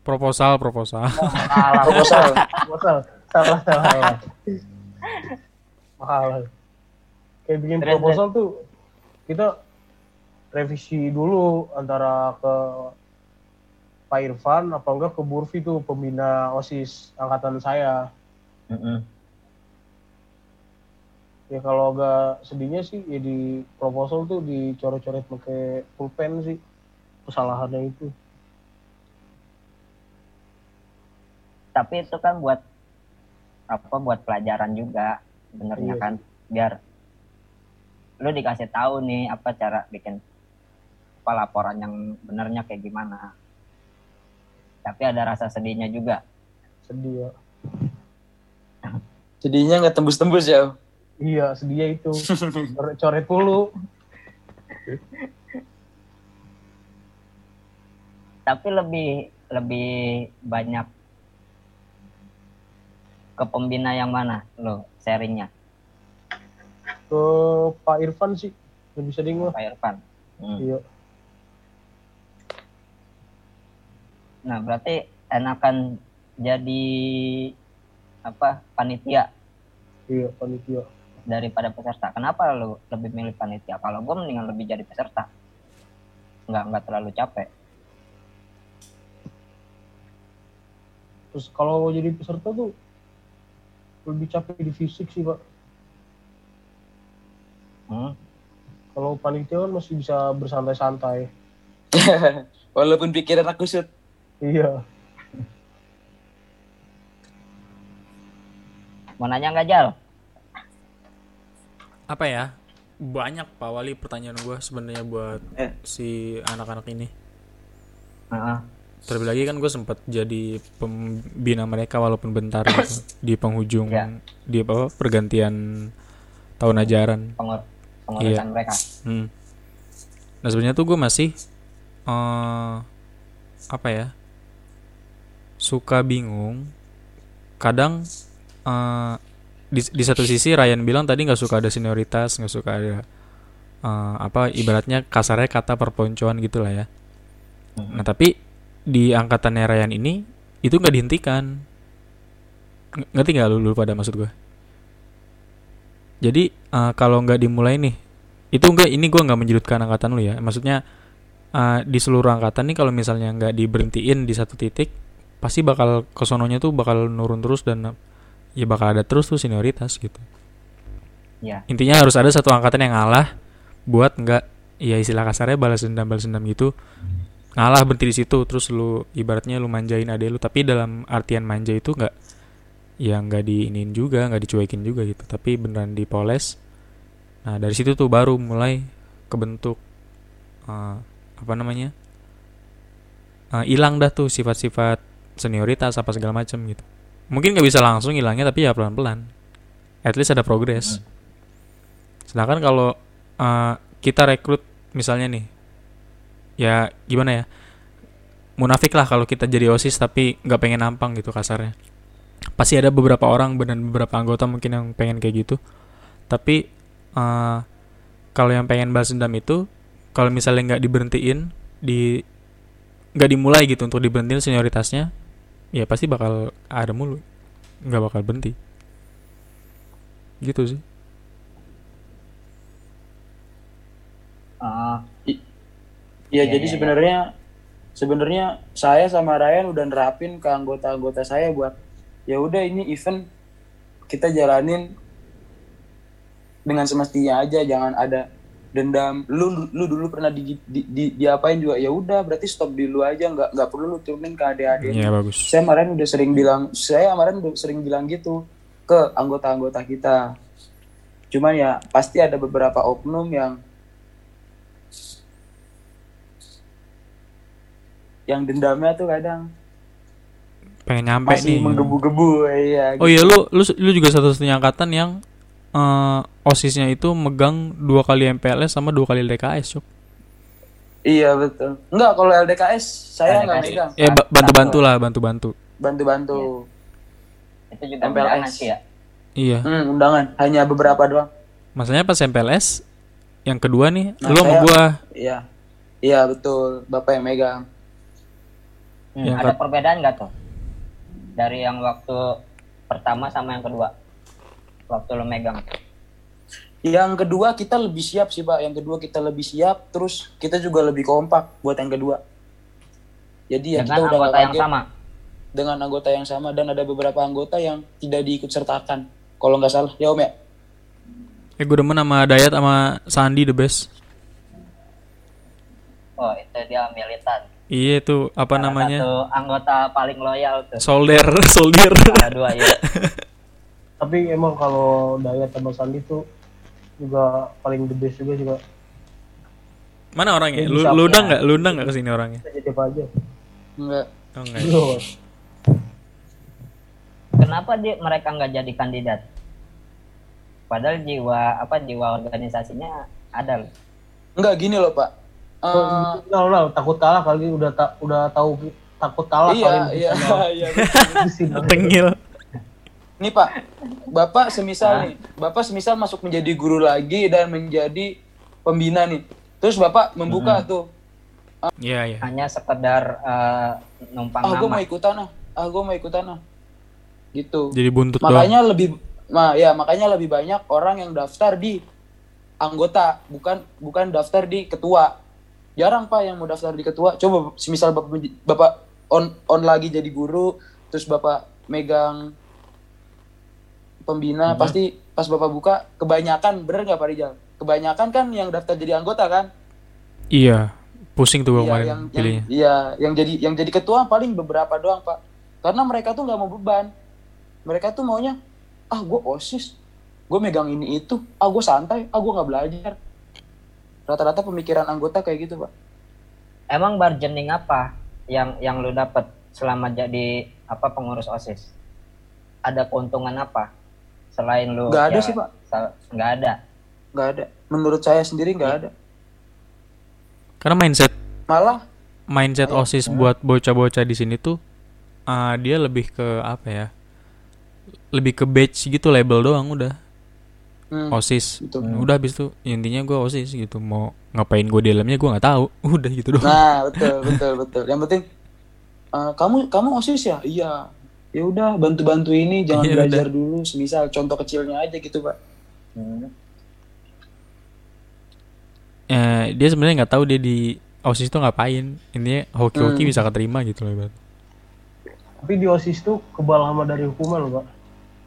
Proposal, proposal. Makalah Proposal. proposal. Salah salah. Makalah. Kayak bikin proposal tuh kita revisi dulu antara ke Pak Irfan apa enggak ke Burfi tuh pembina OSIS angkatan saya. Mm-mm. Ya kalau agak sedihnya sih ya di proposal tuh dicoret-coret pakai pulpen sih kesalahannya itu. Tapi itu kan buat apa buat pelajaran juga benernya Iya. kan biar lu dikasih tahu nih apa cara bikin apa laporan yang benernya kayak gimana. Tapi ada rasa sedihnya juga. Sedih ya. Jadinya nggak tembus-tembus ya. Iya sedihnya itu coret dulu. Tapi lebih lebih banyak ke pembina yang mana lo sharingnya Ke Pak Irfan sih lebih sering lah. Pak Irfan. Hmm. Iya. Nah, berarti enakan jadi apa panitia Iya panitia. daripada peserta. Kenapa lu lebih milih panitia? Kalau gue mendingan lebih jadi peserta. Nggak nggak terlalu capek. Terus kalau jadi peserta tuh lebih capek di fisik sih pak. Hmm. Kalau panitia kan masih bisa bersantai-santai. Walaupun pikiran aku sud. Iya. Mau nanya nggak Jal? Apa ya? Banyak Pak Wali pertanyaan gue sebenarnya buat Eh. si anak-anak ini. Heeh. Terlebih lagi kan gue sempat jadi pembina mereka walaupun bentar gitu, di penghujung Ya. di apa pergantian tahun ajaran. Pengur pengurusan Iya. mereka. Hmm. Nah sebenarnya tuh gue masih eh apa ya suka bingung. Kadang eh di, di satu sisi Ryan bilang tadi nggak suka ada senioritas, nggak suka ada eh, apa ibaratnya kasarnya kata perponcoan gitulah ya. Nah tapi di angkatannya Ryan ini itu nggak dihentikan. Ng- Ngerti nggak lu, lu pada maksud gue? Jadi eh, kalau nggak dimulai nih, itu enggak ini gue nggak menjudutkan angkatan lu ya. Maksudnya eh, di seluruh angkatan nih kalau misalnya nggak diberhentiin di satu titik, pasti bakal kesononya tuh bakal nurun terus dan ya bakal ada terus tuh senioritas gitu. Iya. Intinya harus ada satu angkatan yang ngalah buat nggak ya istilah kasarnya balas dendam balas dendam gitu ngalah berhenti di situ terus lu ibaratnya lu manjain adek lu tapi dalam artian manja itu nggak ya nggak diinin juga nggak dicuekin juga gitu tapi beneran dipoles nah dari situ tuh baru mulai kebentuk eh, apa namanya Eh, hilang dah tuh sifat-sifat senioritas apa segala macam gitu. Mungkin nggak bisa langsung hilangnya tapi ya pelan-pelan. At least ada progres. Sedangkan kalau eh, kita rekrut misalnya nih ya gimana ya munafik lah kalau kita jadi osis tapi nggak pengen nampang gitu kasarnya. Pasti ada beberapa orang dan beberapa anggota mungkin yang pengen kayak gitu. Tapi eh, kalau yang pengen balas dendam itu kalau misalnya nggak diberhentiin di nggak dimulai gitu untuk diberhentiin senioritasnya ya pasti bakal ada mulu. Nggak bakal berhenti. Gitu sih. Heeh. Ya, Iya, jadi iya, sebenarnya sebenarnya saya sama Ryan udah nerapin ke anggota-anggota saya buat ya udah ini event kita jalanin dengan semestinya aja jangan ada dendam. Lu lu dulu pernah di, di, di- diapain juga? Ya udah berarti stop di lu aja. Nggak nggak perlu lu turunin ke adik-adik. Ya bagus. Saya kemarin udah sering bilang saya kemarin udah sering bilang gitu ke anggota-anggota kita. Cuman ya pasti ada beberapa oknum yang yang dendamnya tuh kadang pengen nyampe masih nih. menggebu-gebu iya oh iya lu lu lu juga satu-satunya angkatan yang eh, osisnya itu megang dua kali MPLS sama dua kali LDKS cuk iya betul enggak kalau LDKS saya nggak megang ya ba- bantu-bantu lah bantu-bantu bantu-bantu Itu juga MPLS. sih ya. Iya. Hmm, undangan hanya beberapa doang. Masalahnya pas MPLS yang kedua nih, Nah, lu sama gua. Iya. Iya betul, bapak yang megang. Hmm, Yang ada perbedaan nggak tuh dari yang waktu pertama sama yang kedua waktu lo megang Yang kedua kita lebih siap sih pak. Yang kedua kita lebih siap, terus kita juga lebih kompak buat yang kedua. Jadi ya dengan kita udah anggota nggak yang sama dengan anggota yang sama dan ada beberapa anggota yang tidak diikut sertakan. Kalau nggak salah, ya om ya. Eh gue demen sama Dayat sama Sandi the best. oh itu dia militan Iya itu apa Salah namanya? satu anggota paling loyal tuh Soldier, soldier. ada dua ya Tapi emang kalau Dayat sama Sandi tuh juga paling the best juga juga. Mana orangnya? Lu lu undang nggak? Lu undang nggak ke sini orangnya? Kita jadi apa aja. Enggak. Oh enggak. Iya. kenapa dia mereka nggak jadi kandidat padahal jiwa apa jiwa organisasinya ada loh Enggak gini loh pak. Eh, Nah, nah, takut kalah kali udah tak udah tahu takut kalah iya, kali iya, iya. sini. Tengil. Nih Pak, Bapak semisal nih, Bapak semisal masuk menjadi guru lagi dan menjadi pembina nih. Terus Bapak membuka tuh, Iya iya. hanya sekedar eh, numpang ah gue nama mau ikutan ah, ah gue mau ikutan ah. Gitu. Jadi buntut doang. Makanya lebih, nah ya makanya lebih banyak orang yang daftar di anggota, bukan bukan daftar di ketua. Jarang Pak yang mau daftar di ketua. Coba semisal Bapak Bapak on on lagi jadi guru, terus Bapak megang pembina pasti pas bapak buka kebanyakan bener nggak Pak Rijal? Kebanyakan kan yang daftar jadi anggota kan? Iya. Pusing tuh Iya, kemarin yang, yang pilihnya. iya, yang jadi yang jadi ketua paling beberapa doang pak. Karena mereka tuh nggak mau beban. Mereka tuh maunya, ah gue osis, gue megang ini itu, ah gue santai, ah gue nggak belajar. Rata-rata pemikiran anggota kayak gitu pak. emang bargaining apa yang yang lu dapat selama jadi apa pengurus osis ada keuntungan apa selain lu Nggak ada ya, sih, Pak. nggak ada Nggak ada. Menurut saya sendiri nggak ada. Karena mindset Malah, mindset Iya. OSIS buat bocah-bocah di sini tuh ah, dia lebih ke apa ya? Lebih ke badge gitu label doang udah. hmm, OSIS. Gitu. Udah habis tuh intinya gua OSIS gitu. Mau ngapain gue di dalamnya gua nggak tahu. Udah gitu doang. nah betul betul betul. Yang penting, eh, kamu kamu osis ya? Iya. Ya udah bantu-bantu ini, jangan Iya, belajar dulu. Semisal contoh kecilnya aja gitu pak. Hmm. Eh, dia sebenarnya nggak tahu dia di OSIS tuh ngapain. Intinya hoki-hoki Hmm. bisa keterima gitu loh. ibarat. Tapi di OSIS tuh kebal hama dari hukuman loh, Pak.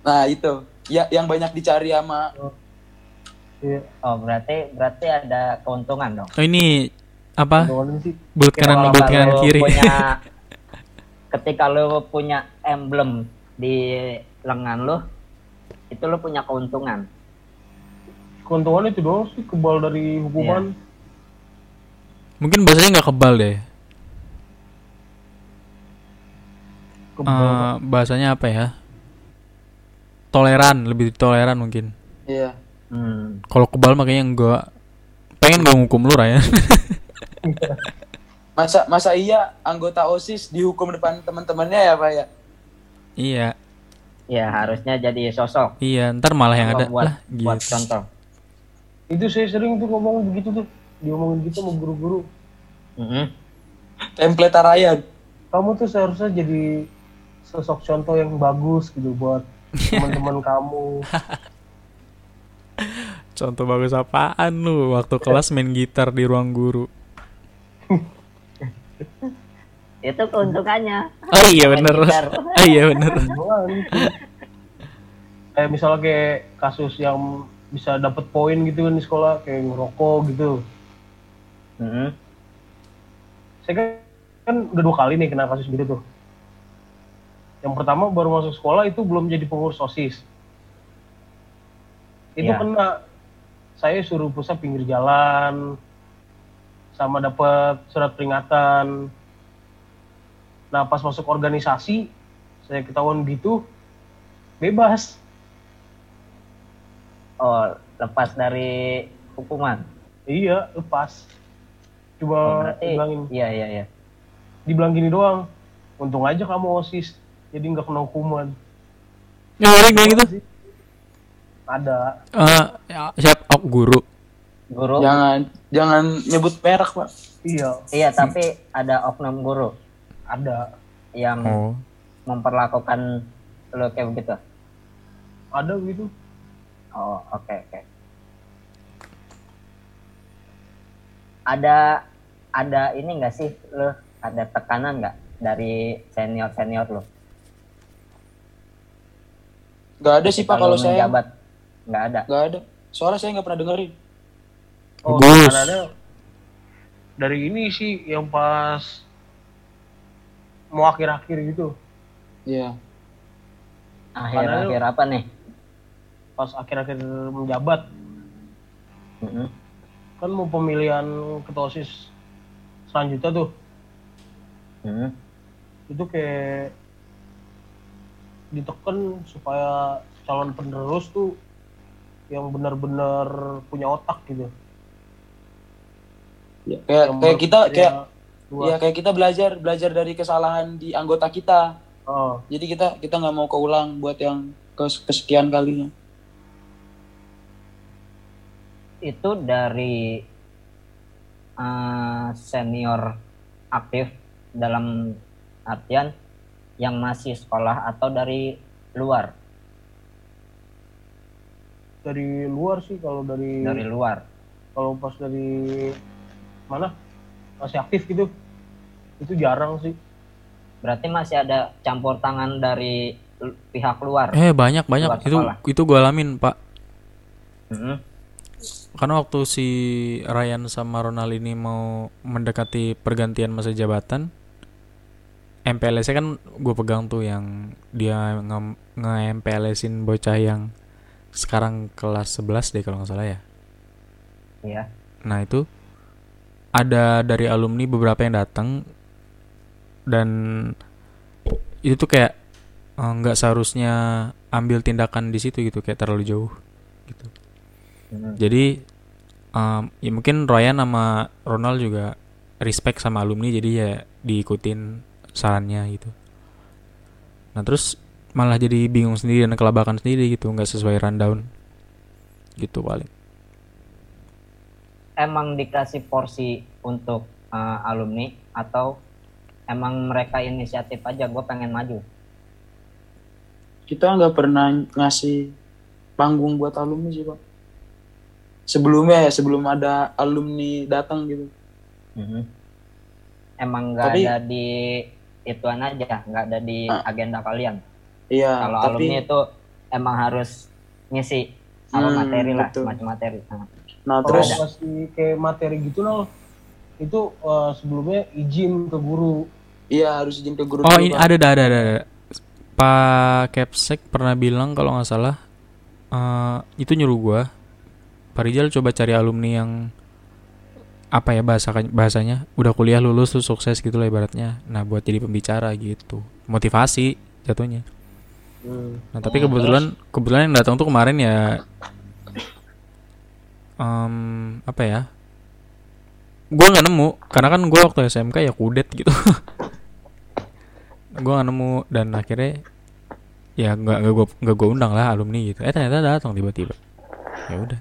Nah itu, ya yang banyak dicari sama Iya. oh berarti berarti ada keuntungan dong Oh ini apa? Bulut kanan bulut kanan kiri. punya ketika lu punya emblem di lengan lu itu lu punya keuntungan Keuntungan itu doang sih kebal dari hukuman. Mungkin bahasanya nggak kebal deh. Kebal. Eh, bahasanya apa ya? Toleran, lebih toleran mungkin. Iya. hmm. Kalau kebal makanya enggak. Pengen gue ngukum lu Ryan. Masa masa iya anggota OSIS dihukum depan teman-temannya ya Pak ya? iya, ya harusnya jadi sosok iya. Ntar malah yang ada buat lah buat contoh Itu saya sering tuh ngomong begitu tuh. Diomongin gitu sama guru-guru. Mhm. Template Ryan. Kamu tuh seharusnya jadi sosok contoh yang bagus gitu buat teman-teman kamu. Contoh bagus apaan lu waktu kelas main gitar di ruang guru. itu keuntungannya Oh iya bener. Oh iya bener. Kayak misalnya kayak kasus yang bisa dapat poin gitu kan di sekolah kayak ngerokok gitu. Mhm. Saya kan, kan udah dua kali nih kena kasus gitu tuh. Yang pertama baru masuk sekolah itu belum jadi pengurus OSIS. Itu Iya. kena saya suruh pusat pinggir jalan sama dapat surat peringatan. Nah, pas masuk organisasi saya ketahuan gitu bebas. oh lepas dari hukuman Iya, lepas. oh, Cuma berarti bilangin, iya iya iya dibilang gini doang. Untung aja kamu OSIS, jadi nggak kena hukuman. Ya orang bilang gitu. Sih. ada Eh, ya, siap oh, guru. Guru. Jangan jangan nyebut merek, Pak. iya Iya, tapi ada oknum guru ada yang Oh. memperlakukan lo kayak begitu. ada gitu Oh, oke oke. Ada ada ini enggak sih lo ada tekanan nggak dari senior senior lo? Gak ada sih, Pak, kalau saya. nggak ada. Gak ada. Soalnya saya nggak pernah dengerin. Oh Bagus. dari ini sih yang pas mau akhir-akhir gitu Iya. Akhir-akhir apa nih? pas akhir-akhir menjabat Mm-mm. kan mau pemilihan ketua osis selanjutnya tuh Mm-mm. itu kayak ditekan supaya calon penerus tuh yang benar-benar punya otak gitu Ya, kayak kayak kita kayak ya kayak kita belajar belajar dari kesalahan di anggota kita. oh Jadi kita kita nggak mau keulang buat yang kes- kesekian kalinya. Itu dari eh, senior aktif dalam artian yang masih sekolah atau dari luar? dari luar sih kalau dari, Dari luar. kalau pas dari mana masih aktif gitu itu jarang sih Berarti masih ada campur tangan dari pihak luar. Eh banyak banyak Luar itu sekolah. itu gue alamin pak. Mm-mm. Karena waktu si Ryan sama Ronald ini mau mendekati pergantian masa jabatan, MPLS kan gue pegang tuh yang dia nge, nge-MPLS-in bocah yang sekarang kelas 11 deh kalau nggak salah ya. Iya. Nah itu ada dari alumni beberapa yang datang dan itu tuh kayak eh, nggak seharusnya ambil tindakan di situ gitu kayak terlalu jauh gitu. Mm. Jadi em, ya mungkin Ryan sama Ronald juga respect sama alumni jadi ya diikutin sarannya gitu. Nah terus malah jadi bingung sendiri dan kelabakan sendiri gitu nggak sesuai rundown gitu paling. Emang dikasih porsi untuk eh, alumni atau emang mereka inisiatif aja gue pengen maju. Kita nggak pernah ngasih panggung buat alumni sih pak. Sebelumnya ya sebelum ada alumni datang gitu. Mhm. Emang nggak ada di ituan aja, nggak ada di Ah. agenda kalian. Iya. Kalau tapi alumni itu emang harus ngisi apa Hmm, materi lah, macam materi. Nah, terus masih kayak materi gitu loh itu eh, sebelumnya izin ke guru iya harus izin ke guru. Oh ini ada ada ada ada. ada. Pak Kepsek pernah bilang kalau nggak salah eh, itu nyuruh gua Pak Rizal coba cari alumni yang apa ya bahasa bahasanya udah kuliah lulus tuh sukses gitu lah ibaratnya. Nah buat jadi pembicara gitu, motivasi jatuhnya. Nah tapi kebetulan kebetulan yang datang tuh kemarin ya em, apa ya? Gue nggak nemu karena kan gue waktu SMK ya kudet gitu. gue nggak nemu dan akhirnya ya nggak nggak gue nggak gue undang lah alumni gitu. Eh ternyata datang tiba-tiba. Ya udah.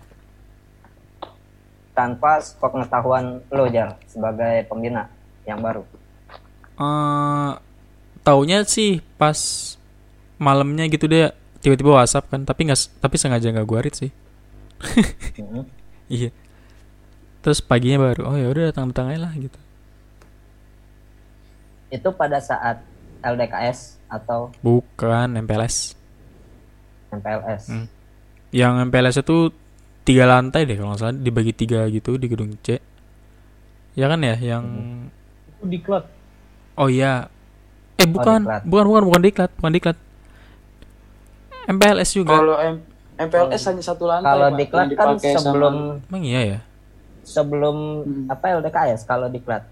tanpa pengetahuan lo jar sebagai pembina yang baru. eh taunya sih pas malamnya gitu dia tiba-tiba WhatsApp kan tapi nggak tapi sengaja nggak gua read sih Mhm. Iya. Terus paginya baru oh ya udah datang datang aja lah gitu. Itu pada saat LDKS atau? Bukan MPLS MPLS. Hmm. yang MPLS itu tiga lantai deh kalau nggak salah. Dibagi tiga gitu di gedung C. Ya kan ya yang itu diklat oh iya. Eh bukan. Diklat. bukan bukan bukan diklat bukan diklat MPLS juga. Kalau M- MPLS hanya satu lantai. Kalau diklat kan sebelum emang iya ya sebelum Hmm. apa LDKS kalau diklat.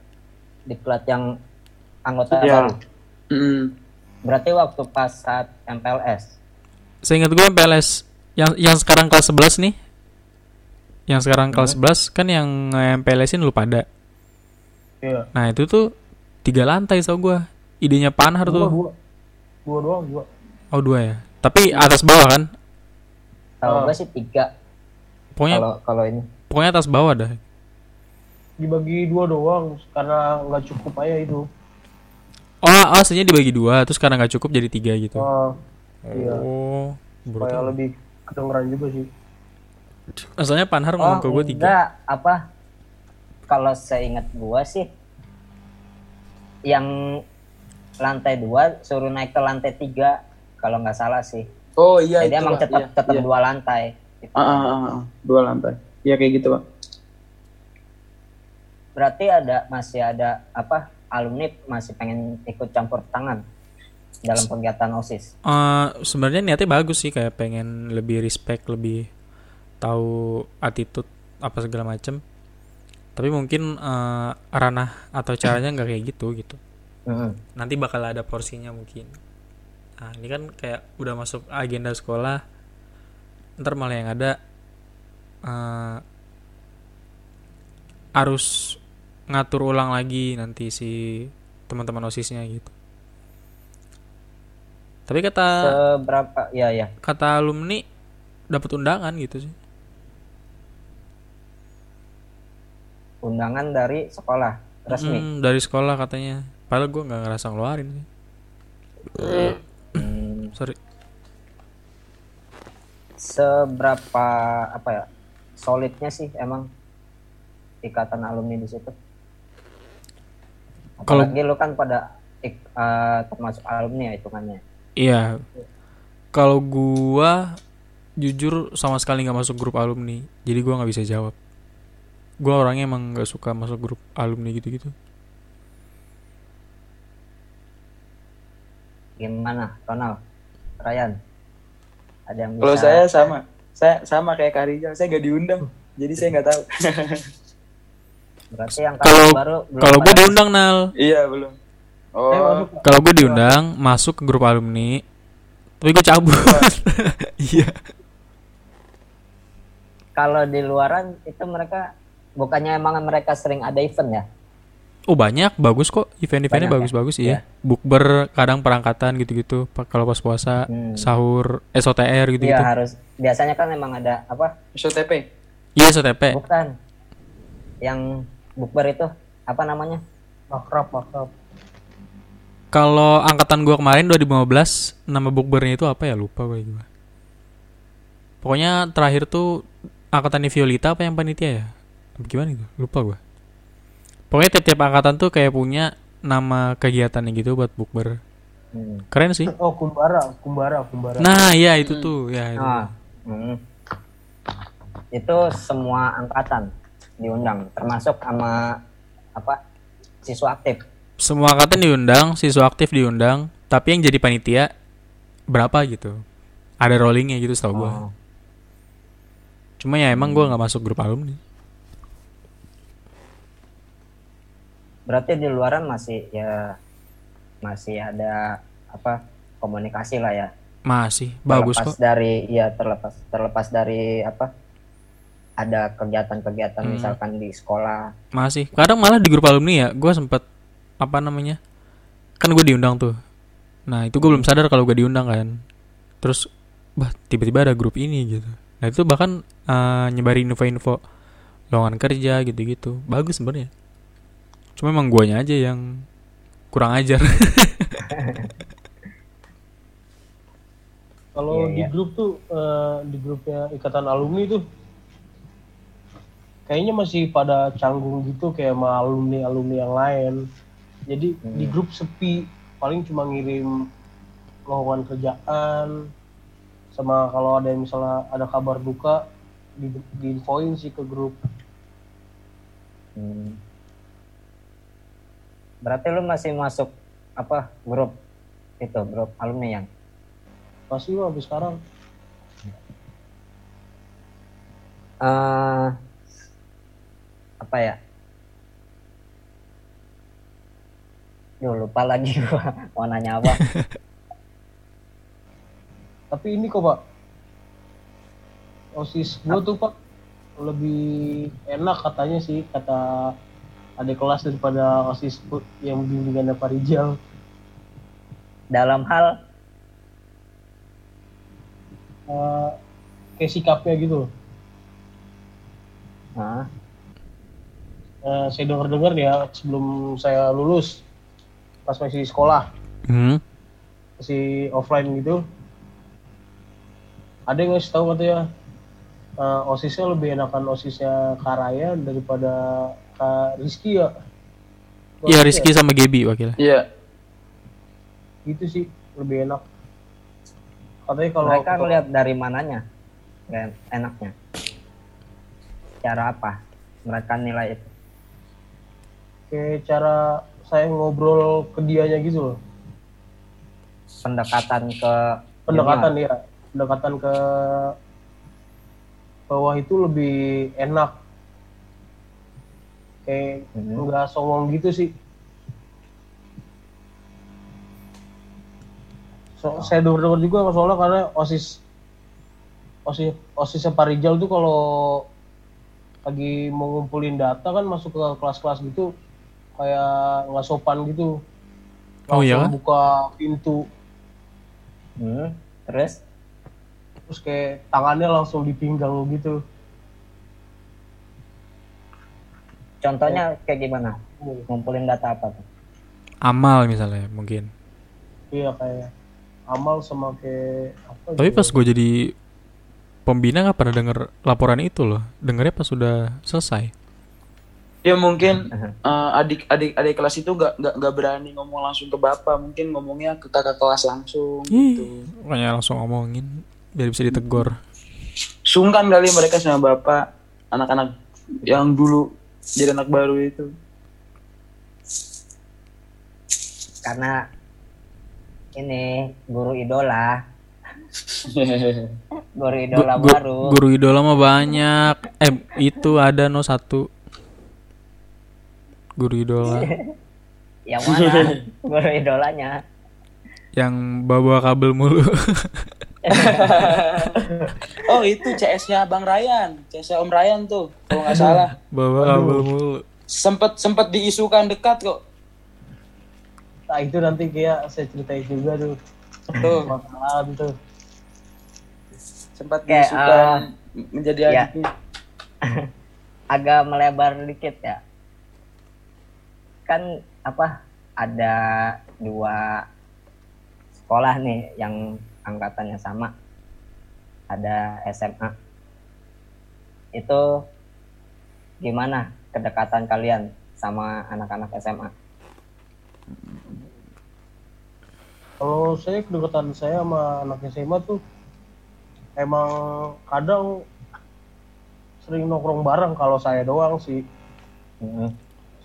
Diklat yang anggota Iya. baru. Mm-mm. Berarti waktu pas saat MPLS. Seingat gue MPLS yang yang sekarang kelas 11 nih. Yang sekarang kelas 11 kan yang MPLS-in lu pada. iya Nah, itu tuh tiga lantai tau gue. Idenya Panhar dua tuh. dua dua doang dua Oh, dua ya. Tapi atas bawah kan? Tahu Oh. gue sih tiga Pokoknya kalau kalau ini. pokoknya atas bawah dah. Dibagi dua doang karena nggak cukup aja itu. Oh, aslinya dibagi dua, terus karena nggak cukup jadi tiga gitu. Oh, iya. Oh, Supaya lebih kedengeran juga sih. Asalnya Panhar Oh, ngomong ke gue tiga. enggak, apa? Kalau saya ingat gua sih yang lantai dua suruh naik ke lantai tiga kalau nggak salah sih. Oh iya Jadi itu, emang tetap Iya, tetap iya. dua lantai. Ah, ah, ah, ah. dua lantai. Iya kayak gitu, Pak. Berarti ada masih ada apa? Alumni masih pengen ikut campur tangan dalam kegiatan OSIS. Eh, sebenarnya niatnya bagus sih kayak pengen lebih respect, lebih tahu attitude apa segala macem. Tapi mungkin eh, ranah atau caranya nggak kayak gitu gitu. Mm-mm. Nanti bakal ada porsinya mungkin. Nah, ini kan kayak udah masuk agenda sekolah. Ntar malah yang ada eh, harus ngatur ulang lagi nanti si teman-teman osisnya gitu. Tapi kata Seberapa? Ya ya. kata alumni dapat undangan gitu sih. Undangan dari sekolah resmi. Hmm, dari sekolah katanya. Padahal gue nggak ngerasa ngeluarin sih. Hmm, Sorry. seberapa apa ya? Solidnya sih emang ikatan alumni di situ. Kalau- Apalagi lu kan pada ik- eh, termasuk alumni ya hitungannya. Iya. Kalau gua jujur sama sekali nggak masuk grup alumni, jadi gua nggak bisa jawab. Gua orangnya emang nggak suka masuk grup alumni gitu-gitu. Gimana, Ronald? Ryan? Ada yang bisa Kalau saya sama. Saya sama kayak Kak Rizal, saya gak diundang. Jadi saya nggak tahu. berarti yang Kalau baru kalau gua pada- diundang nal, iya, belum. Oh, Eh, masuk. kalau gua diundang masuk ke grup alumni, tapi gua cabut. Iya. kalau di luaran itu mereka bukannya emang mereka sering ada event ya? Oh banyak, bagus kok event-eventnya ya? bagus-bagus Iya. iya. Bukber kadang perangkatan gitu-gitu. Kalau pas puasa, Hmm. sahur, SOTR Iya gitu-gitu. harus. Biasanya kan emang ada apa? SOTP. Iya SOTP. Bukan. Yang bukber itu apa namanya? Makrab, makrab. Kalau angkatan gua kemarin 2015 nama bukbernya itu apa ya lupa gue gimana. Pokoknya terakhir tuh angkatan Violita apa yang panitia ya? Gimana itu? Lupa gua. Pokoknya tiap-tiap angkatan tuh kayak punya nama kegiatannya gitu buat bukber. Hmm. Keren sih. Oh, kumbara, kumbara, kumbara. Nah, iya itu tuh, ya itu. Ah, hmm. Itu semua angkatan diundang, termasuk sama apa? Siswa aktif. Semua angkatan diundang, siswa aktif diundang, tapi yang jadi panitia berapa gitu. Ada rollingnya gitu setahu gua. Oh. Cuma ya emang gua nggak masuk grup alumni. Berarti di luaran masih ya masih ada apa komunikasi lah ya. Masih bagus terlepas kok. dari ya terlepas terlepas dari apa ada kegiatan-kegiatan Hmm. misalkan di sekolah Masih. Kadang malah di grup alumni ya, gua sempet apa namanya? Kan gue diundang tuh. Nah, itu gue belum sadar kalau gue diundang kan. Terus bah tiba-tiba ada grup ini gitu. Nah, itu bahkan eh, nyebarin info-info lowongan kerja gitu-gitu. Bagus sebenarnya. Cuma emang guanya aja yang kurang ajar. Kalau Iya, di iya. grup tuh, eh, di grupnya ikatan alumni tuh, kayaknya masih pada canggung gitu kayak sama alumni alumni yang lain. Jadi di Hmm. grup sepi, paling cuma ngirim lowongan kerjaan, sama kalau ada yang misalnya ada kabar duka, di diinfoin sih ke grup. Hmm. Berarti lu masih masuk apa grup itu grup alumni yang? Masih mah sampai sekarang. eh apa ya? Duh, lupa lagi gua mau nanya apa. Tapi ini kok pak, osis gua tuh pak lebih enak katanya sih kata adik kelas daripada osis yang bimbingannya Pak Rijal. dalam hal Eh, kayak sikapnya gitu loh. Nah, Eh, saya dengar-dengar ya sebelum saya lulus pas masih sekolah Hmm. masih offline gitu ada yang ngasih tahu katanya eh, osisnya lebih enakan osisnya Karaya daripada Kak Rizky ya Iya Rizky sama Gebi wakilnya. Iya. gitu sih lebih enak katanya kalau mereka lihat dari mananya enaknya. Cara apa mereka nilai itu? kayak cara saya ngobrol ke dianya gitu loh Pendekatan ke pendekatan junior. ya pendekatan ke bawah itu lebih enak kayak Mhm. nggak songong gitu sih. So, saya dengar dengar juga soalnya karena osis osis osisnya Pak Rijal tuh kalau lagi mau ngumpulin data kan masuk ke kelas-kelas gitu kayak nggak sopan gitu. Oh, iya Langsung buka pintu. Hmm, terus? Terus kayak tangannya langsung di pinggang gitu contohnya kayak gimana? Ngumpulin data apa tuh? Amal misalnya mungkin. iya kayak amal sama kayak apa Tapi gitu. pas gue jadi pembina nggak pernah denger laporan itu loh. Dengernya pas sudah selesai. Ya mungkin eh, adik-adik adik kelas itu nggak nggak nggak berani ngomong langsung ke bapak, mungkin ngomongnya ke kakak kelas langsung gitu. Ih, makanya langsung ngomongin biar bisa ditegur. Sungkan kali mereka sama bapak, anak-anak yang dulu jadi anak baru itu. Karena ini guru idola, guru idola Gu- gu- baru. Guru idola mah banyak. Eh, itu ada no satu. Guru idola Yang mana guru idolanya? yang bawa kabel mulu. Oh itu CS-nya Bang Ryan, CS-nya Om Ryan tuh, kalau nggak salah. bawa kabel mulu. Sempet sempet diisukan dekat kok. nah itu nanti kayak saya ceritain juga tuh Tuh, makanan tuh sempat Kayak, diisukan menjadi ya. Agak melebar dikit ya. Kan apa? Ada dua sekolah nih yang angkatannya sama. Ada SMA. Itu gimana kedekatan kalian sama anak-anak SMA? kalau saya kedekatan saya sama anak SMA tuh emang kadang sering nongkrong bareng kalau saya doang sih Hmm.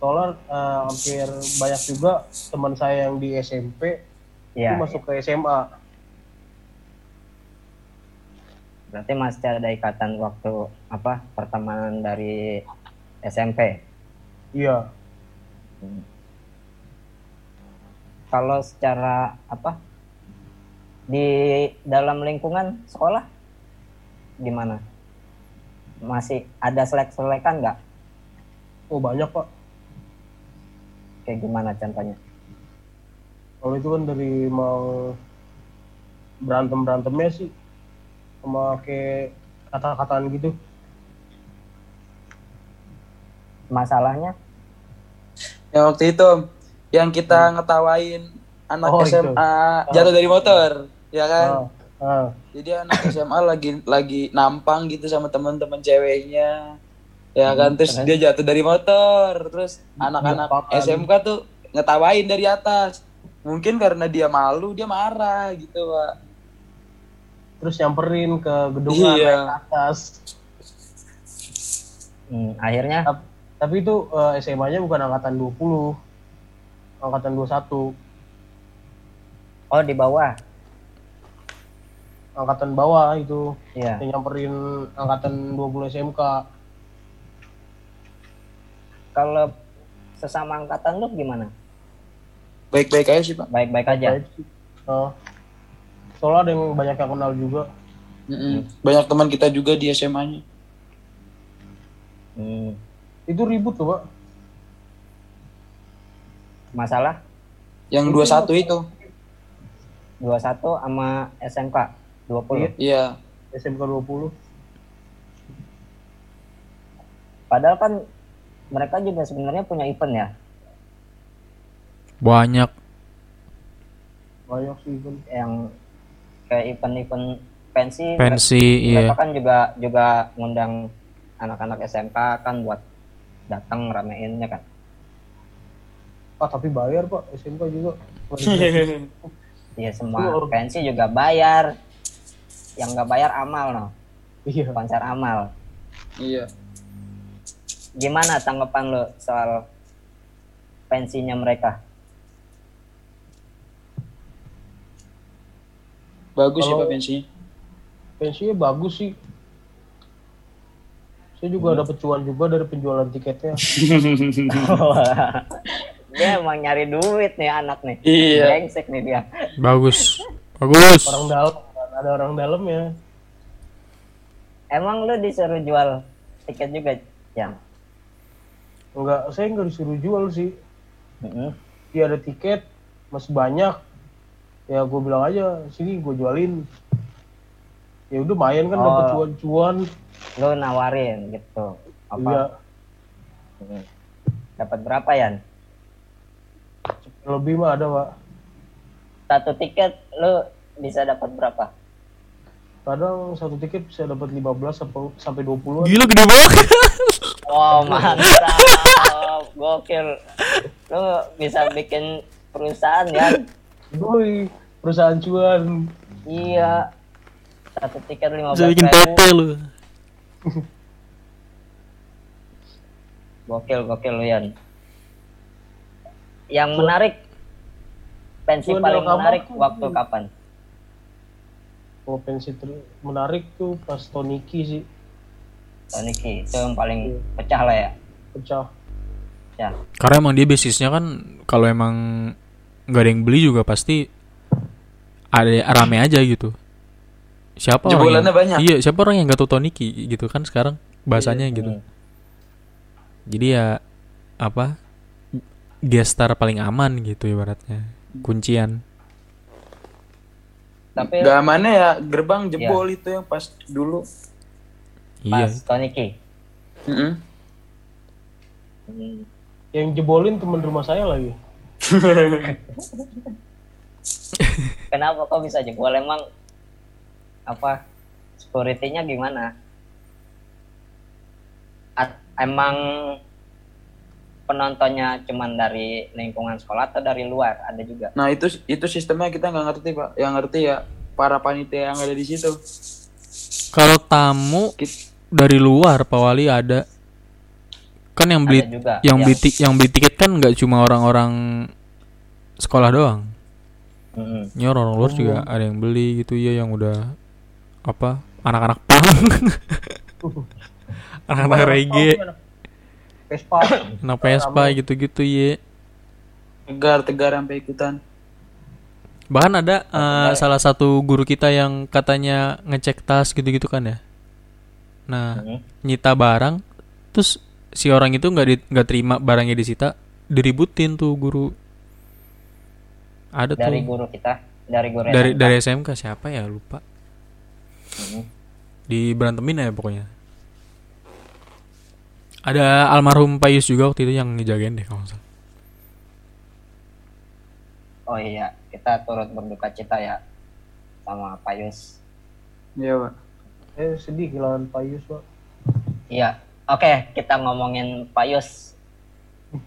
soalnya eh, hampir banyak juga teman saya yang di SMP Iya, itu masuk ke SMA berarti masih ada ikatan waktu apa pertemanan dari SMP. iya Kalau secara apa di dalam lingkungan sekolah gimana? Masih ada selek-selekan nggak? oh banyak pak Kayak gimana contohnya? kalau itu kan dari mau berantem berantemnya sih sama kayak kata-kataan gitu Masalahnya? Yang waktu itu yang kita ngetawain anak Oh, itu. SMA jatuh dari motor, ya kan? ah, ah. Jadi anak SMA lagi lagi nampang gitu sama teman-teman ceweknya. Ya kan terus dia jatuh dari motor, terus anak-anak apa-apaan. SMK tuh ngetawain dari atas. Mungkin karena dia malu, dia marah gitu, Pak. Terus nyamperin ke gedung Iya. naik ke atas Hmm, akhirnya Tap- tapi itu eh, SMA-nya bukan angkatan 20 angkatan 21 oh di bawah. angkatan bawah itu Iya. yang nyamperin angkatan 20 SMK Kalau sesama angkatan lu gimana? Baik-baik aja sih, Pak. Baik-baik aja. Baik sih soalnya ada yang banyak yang kenal juga. Mm-mm. banyak teman kita juga di SMA nya hmm. itu ribut tuh pak. Masalah? Yang dua satu itu. Dua satu sama SMK dua puluh? Iya. iya. SMK dua puluh. Padahal kan mereka juga sebenarnya punya event ya? Banyak. Banyak sih event yang kayak event-event pensi Pensi, mereka iya. kan juga juga ngundang anak-anak SMK kan buat datang rameinnya kan? Ah tapi bayar pak SMK juga. Iya semua pensi juga bayar. Yang nggak bayar amal no. Iya. Konser amal. Iya. gimana tanggapan lo soal pensinya mereka Bagus sih Pak pensinya. pensinya bagus sih saya juga dapat cuan juga dari penjualan tiketnya dia emang nyari duit nih anak nih Iya. brengsek nih dia Bagus. Bagus. orang dalam ada orang dalam ya emang lu disuruh jual tiket juga yang enggak saya nggak disuruh jual sih Mm-mm. dia ada tiket masih banyak ya gue bilang aja sini gue jualin. Ya udah main kan dapat Oh. cuan-cuan. Lu nawarin gitu. Apa? Iya. Mm. dapat berapa Yan? Lebih mah ada pak satu tiket lu bisa dapat berapa? Kadang satu tiket bisa dapat 15 sampai sampai 20 Gila gede banget. wow mantap. Gokil. Lu bisa bikin perusahaan ya Doi, perusahaan cuan. Iya. Satu tiket lima Bisa belas bikin PT lu. gokil gokil lu Yan. Yang menarik pensi Cuan paling menarik tuh. waktu kapan? Kalau pensi ter- menarik tuh pas Toniki sih Toniki itu yang paling pecah lah ya. Pecah. Ya. Karena emang dia basisnya kan kalau emang nggak ada yang beli juga pasti ada rame aja gitu. Siapa orang yang, banyak. Iya, siapa orang yang nggak tahu Toniki gitu kan sekarang bahasanya gitu. Hmm. Jadi ya apa gestar paling aman gitu ibaratnya. Kuncian. tapi Gak amannya ya gerbang jebol itu yang pas dulu. Iya. pas Toniki Mm-mm. Hmm. yang jebolin teman rumah saya lagi kenapa kok bisa jebol? Emang apa security-nya gimana? At- emang penontonnya cuman dari lingkungan sekolah atau dari luar? Ada juga. Nah itu itu sistemnya kita nggak ngerti pak. Yang ngerti ya para panitia yang ada di situ. Kalau tamu Kit- dari luar Pak Wali ada kan yang beli yang ya. beli yang beli tiket kan nggak cuma orang-orang sekolah doang. Ini orang luar juga ada yang beli gitu ya yang udah apa anak-anak pang, anak-anak reggae, Vespa anak Vespa gitu-gitu ya. Tegar tegar sampai ikutan. Bahkan ada eh, salah satu guru kita yang katanya ngecek tas gitu-gitu kan ya. Nah, Mhm. nyita barang, terus si orang itu nggak di- nggak terima barangnya disita, diributin tuh guru. Ada dari tuh guru kita dari guru dari SMK. dari SMK siapa ya lupa. Mhm. Diberantemin ya pokoknya. Ada almarhum Payus juga waktu itu yang ngejagain deh kalau salah. oh iya kita turut berduka cita ya sama Payus Iya pak. eh sedih kehilangan Payus pak Iya, oke kita ngomongin Pak Yus.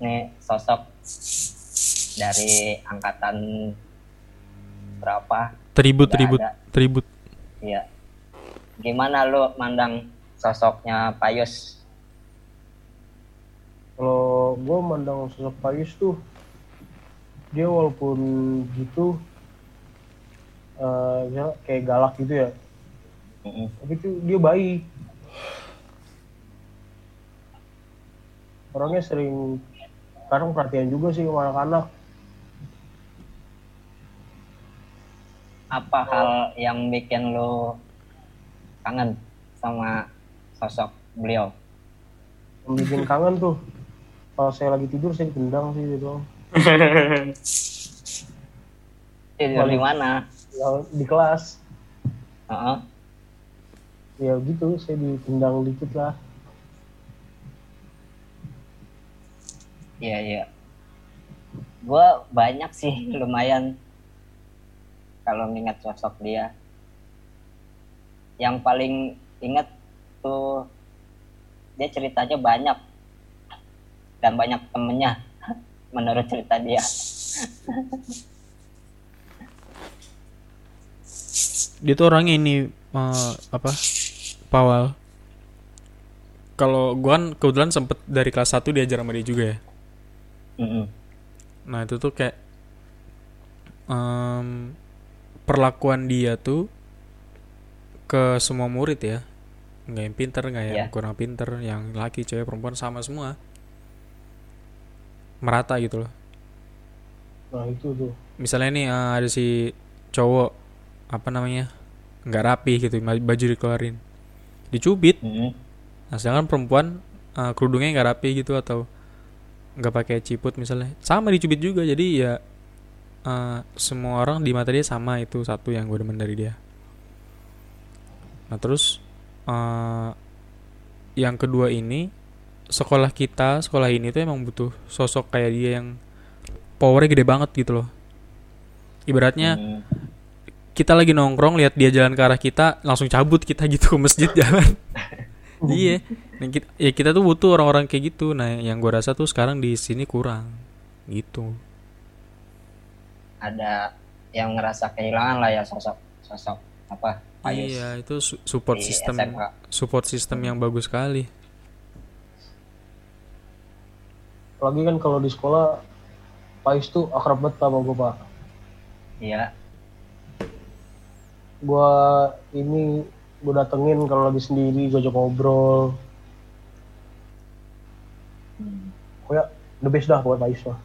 Nih sosok dari angkatan berapa? Tribut tribut ada. tribut. Iya. Gimana lu mandang sosoknya Pak Yus? kalau gue mandang sosok Payus tuh dia walaupun gitu eh, ya, kayak galak gitu ya Mm-mm. tapi tuh dia baik orangnya sering kadang perhatian juga sih sama anak-anak Apa hal yang bikin lu kangen sama sosok beliau? yang bikin kangen tuh kalau saya lagi tidur saya ditendang sih gitu Tidur di mana? Ya, di kelas Heeh. ya gitu saya ditendang dikit lah Iya iya. Gua banyak sih lumayan kalau nginget sosok dia. Yang paling inget tuh dia ceritanya banyak dan banyak temennya menurut cerita dia. dia tuh orangnya ini eh, apa Pawal kalau gua kan kebetulan sempet dari kelas 1 diajar sama dia juga ya Mm-mm. nah itu tuh kayak em, perlakuan dia tuh ke semua murid ya nggak yang pinter nggak yang Iya. kurang pinter yang laki cewek perempuan sama semua merata gitu loh Nah itu tuh. misalnya nih eh, ada si cowok apa namanya nggak rapi gitu baju dikeluarin dicubit Mm-mm. nah sedangkan perempuan eh, kerudungnya nggak rapi gitu atau nggak pakai ciput misalnya. Sama dicubit juga jadi ya eh, semua orang di mata dia sama itu satu yang gue demen dari dia. Nah terus eh, yang kedua ini sekolah kita sekolah ini tuh emang butuh sosok kayak dia yang powernya gede banget gitu loh. Ibaratnya Mm. kita lagi nongkrong lihat dia jalan ke arah kita langsung cabut kita gitu ke masjid jalan iya. Nah, kita, ya kita tuh butuh orang-orang kayak gitu. Nah yang gue rasa tuh sekarang di sini kurang. Gitu. Ada yang ngerasa kehilangan lah ya sosok sosok apa Payus. Iya itu su- support system SMK. support system yang bagus sekali. Apalagi kan kalau di sekolah Pais tuh akrab banget sama gue pak. Iya. Gue ini gue datengin kalau lagi sendiri gue ajak ngobrol. Hmm. Pokoknya the best dah buat Pais mah.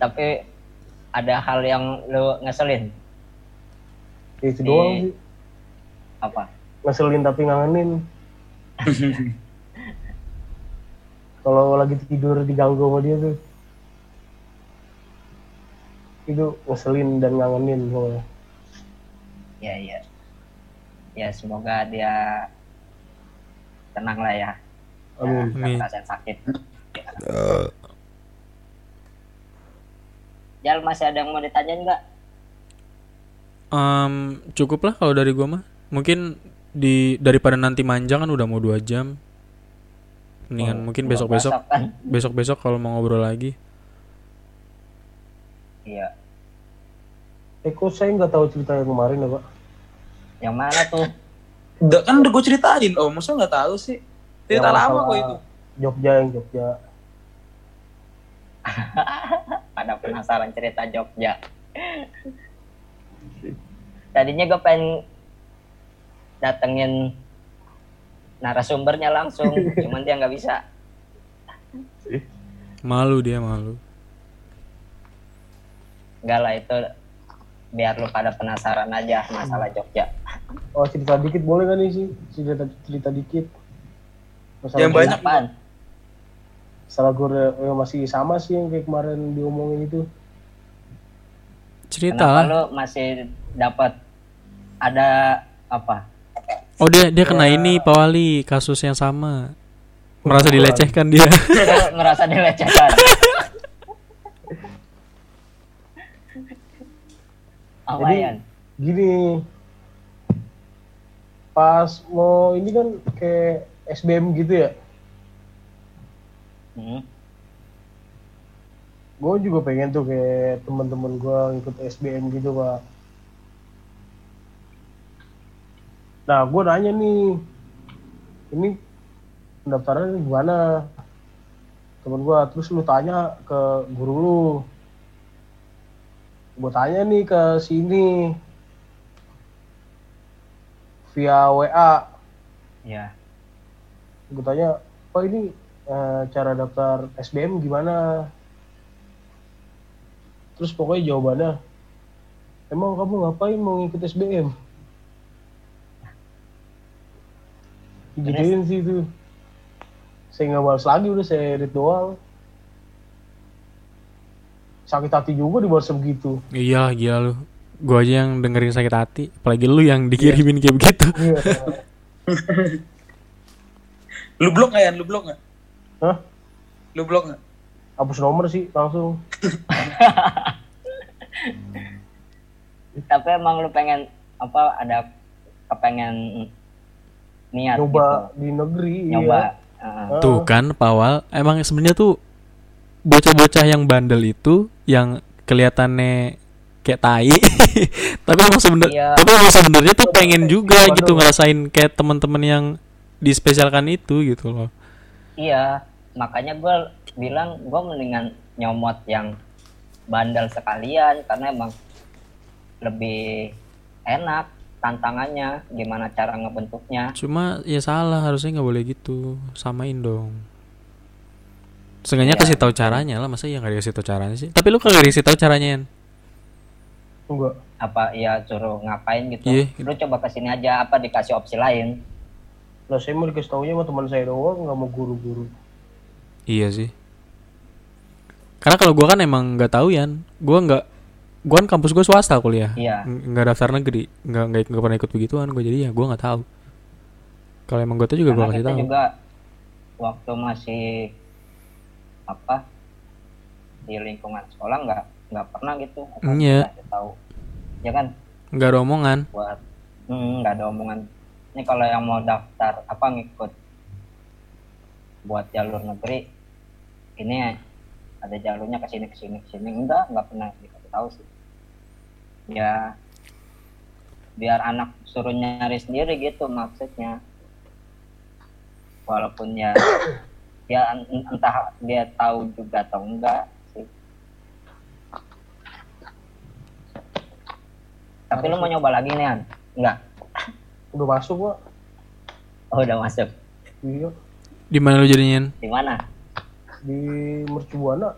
Tapi ada hal yang lu ngeselin Ya, itu doang Di- sih. apa? Ngeselin tapi ngangenin. kalau lagi tidur diganggu sama dia tuh. Itu ngeselin dan ngangenin pokoknya. Ya iya. Ya semoga dia tenang lah ya. Amin. Nggak Amin. ngerasain sakit. Jal masih ada yang mau ditanyain nggak? Em, cukup lah kalau dari gua mah mungkin di daripada nanti manjang kan udah mau dua jam mendingan mungkin Belum besok besok masak kan? besok besok kalau mau ngobrol lagi Iya. Eh kok saya nggak tahu cerita yang kemarin ya pak? Yang mana tuh? Udah, kan udah gue ceritain oh masa nggak tahu sih cerita Yang lama kok itu Jogja yang Jogja. Pada penasaran cerita Jogja. Tadinya gue pengen datengin narasumbernya langsung, cuman dia nggak bisa. malu dia malu Enggak lah itu biar lu pada penasaran aja masalah Jogja. Oh cerita dikit boleh kan nih sih? Cerita cerita dikit. Masalah Yang banyak Apaan? Masalah gue yang masih sama sih yang kayak kemarin diomongin itu. cerita Kenapa lah lu masih dapat ada apa? oh dia dia kena ini Pak Wali kasus yang sama merasa dilecehkan dia ngerasa dilecehkan. Apa Jadi gini, pas mau ini kan kayak SBM gitu ya, Hmm. gue juga pengen tuh kayak teman-teman gue ikut SBM gitu pak. Nah gue nanya nih, ini pendaftaran gimana? Temen gue, terus lu tanya ke guru lu. Gue tanya nih ke sini via WA. Ya. Gue tanya, Pak ini eh, cara daftar SBM gimana? Terus pokoknya jawabannya, emang kamu ngapain mau ngikut SBM? Gituin sih itu. Saya nggak balas lagi udah saya edit doang. Sakit hati juga dibalas begitu. iya gila lu gua aja yang dengerin sakit hati apalagi lu yang dikirimin kayak begitu Iya. lu blok nggak ya lu blok nggak Hah? Lu blok nggak? Hapus nomor sih langsung. Tapi emang lu pengen apa ada kepengen niat Nyoba di negeri. gitu. Nyoba. Iya. Ah, Tuh kan Pawal emang sebenarnya tuh bocah-bocah yang bandel itu yang kelihatannya kayak tai tapi emang sebenarnya Iya. tapi emang sebenarnya tuh pengen juga Waduh. gitu ngerasain kayak teman-teman yang dispesialkan itu gitu loh Iya, makanya gue bilang gue mendingan nyomot yang bandel sekalian karena emang lebih enak tantangannya gimana cara ngebentuknya cuma ya salah harusnya nggak boleh gitu samain dong Seenggaknya kasih tahu caranya lah masa ya nggak dikasih tahu caranya sih tapi lu kagak dikasih tahu caranya Yan? Enggak. apa ya suruh ngapain gitu Iya. lu coba ke sini aja apa dikasih opsi lain Nah saya mau dikasih taunya sama teman saya doang, nggak mau guru-guru. Iya sih. Karena kalau gua kan emang nggak tahu Yan, gua nggak, gua kan kampus gua swasta kuliah, Iya. Ng- nggak daftar negeri, nggak nggak nggak pernah ikut begituan, gua jadi ya gua nggak tahu. Kalau emang gua tahu juga gua karena kasih kita tahu. juga waktu masih apa di lingkungan sekolah nggak nggak pernah gitu Iya. dikasih tahu. Ya kan? Nggak ada omongan. buat hmm, nggak ada omongan. Ini kalau yang mau daftar apa ngikut buat jalur negeri ini ada jalurnya ke sini ke sini ke sini. Enggak nggak pernah dikasih tahu sih. Ya biar anak suruh nyari sendiri gitu maksudnya. Walaupun ya ya en- entah dia tahu juga atau enggak sih tapi lu mau nyoba lagi nih An? enggak Udah masuk pak. oh udah masuk Iya. Di mana lu jadinya? Di mana Di Mercubuana.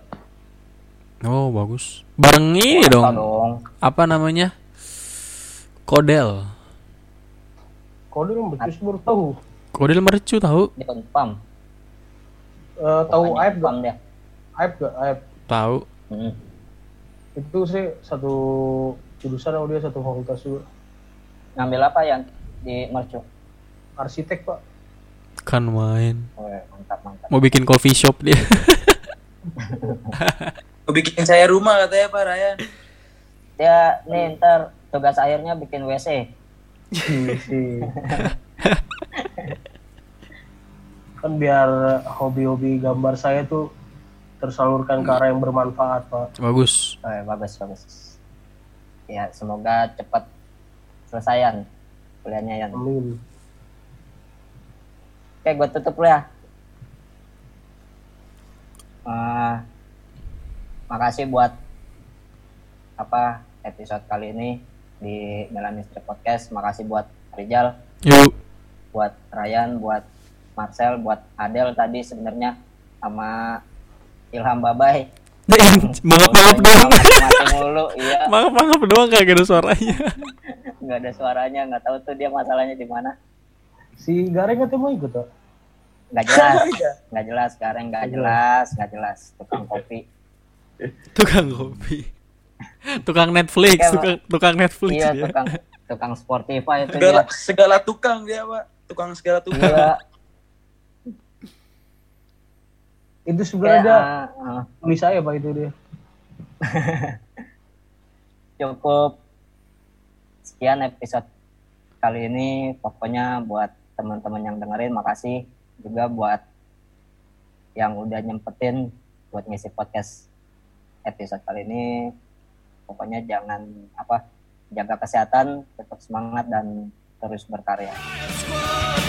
Oh bagus. Bareng ini dong. dong Apa namanya? Kodel. Kalau dia mercus baru tahu. Kodel mercu tahu? di Unpam Eh, tahu Aib gak? Dia Aib gak? Aib. Tahu. Hmm. Itu sih satu jurusan sama dia satu fakultas juga. ngambil apa yang di Mercu Arsitek pak. Kan main. oh, mantap mantap Mau bikin coffee shop dia. Mau bikin saya rumah katanya Pak Ryan. dia nih ntar tugas akhirnya bikin WC Iya sih. kan biar hobi-hobi gambar saya tuh tersalurkan ke arah yang bermanfaat pak. bagus. oh, ya, bagus bagus ya semoga cepat selesaian kuliahnya yang Amin. Oke, gue tutup dulu ya. Eh, makasih buat apa episode kali ini di Melanistri Podcast. Makasih buat Rizal, Yuk. buat Ryan, buat Marcel, buat Adel tadi sebenarnya sama Ilham Babai. Mangap mangap doang. Mulu, iya. Mangap mangap doang kagak ada suaranya. Nggak ada suaranya, nggak tahu tuh dia masalahnya di mana. Si Gareng katanya mau ikut pak? Nggak jelas, nggak jelas. Sekarang nggak jelas, nggak jelas. Tukang kopi. Tukang kopi. Tukang Netflix, Kayak- tukang, tukang Netflix Iya, dia. tukang tukang Spotify itu Segala dia. segala tukang dia Pak. Tukang segala tukang. Iya. Itu sebenarnya dia ah, ah, saya pak itu dia. cukup sekian episode kali ini. Pokoknya buat teman-teman yang dengerin, makasih juga buat yang udah nyempetin buat ngisi podcast episode kali ini. Pokoknya jangan apa jaga kesehatan, tetap semangat dan terus berkarya. Squad.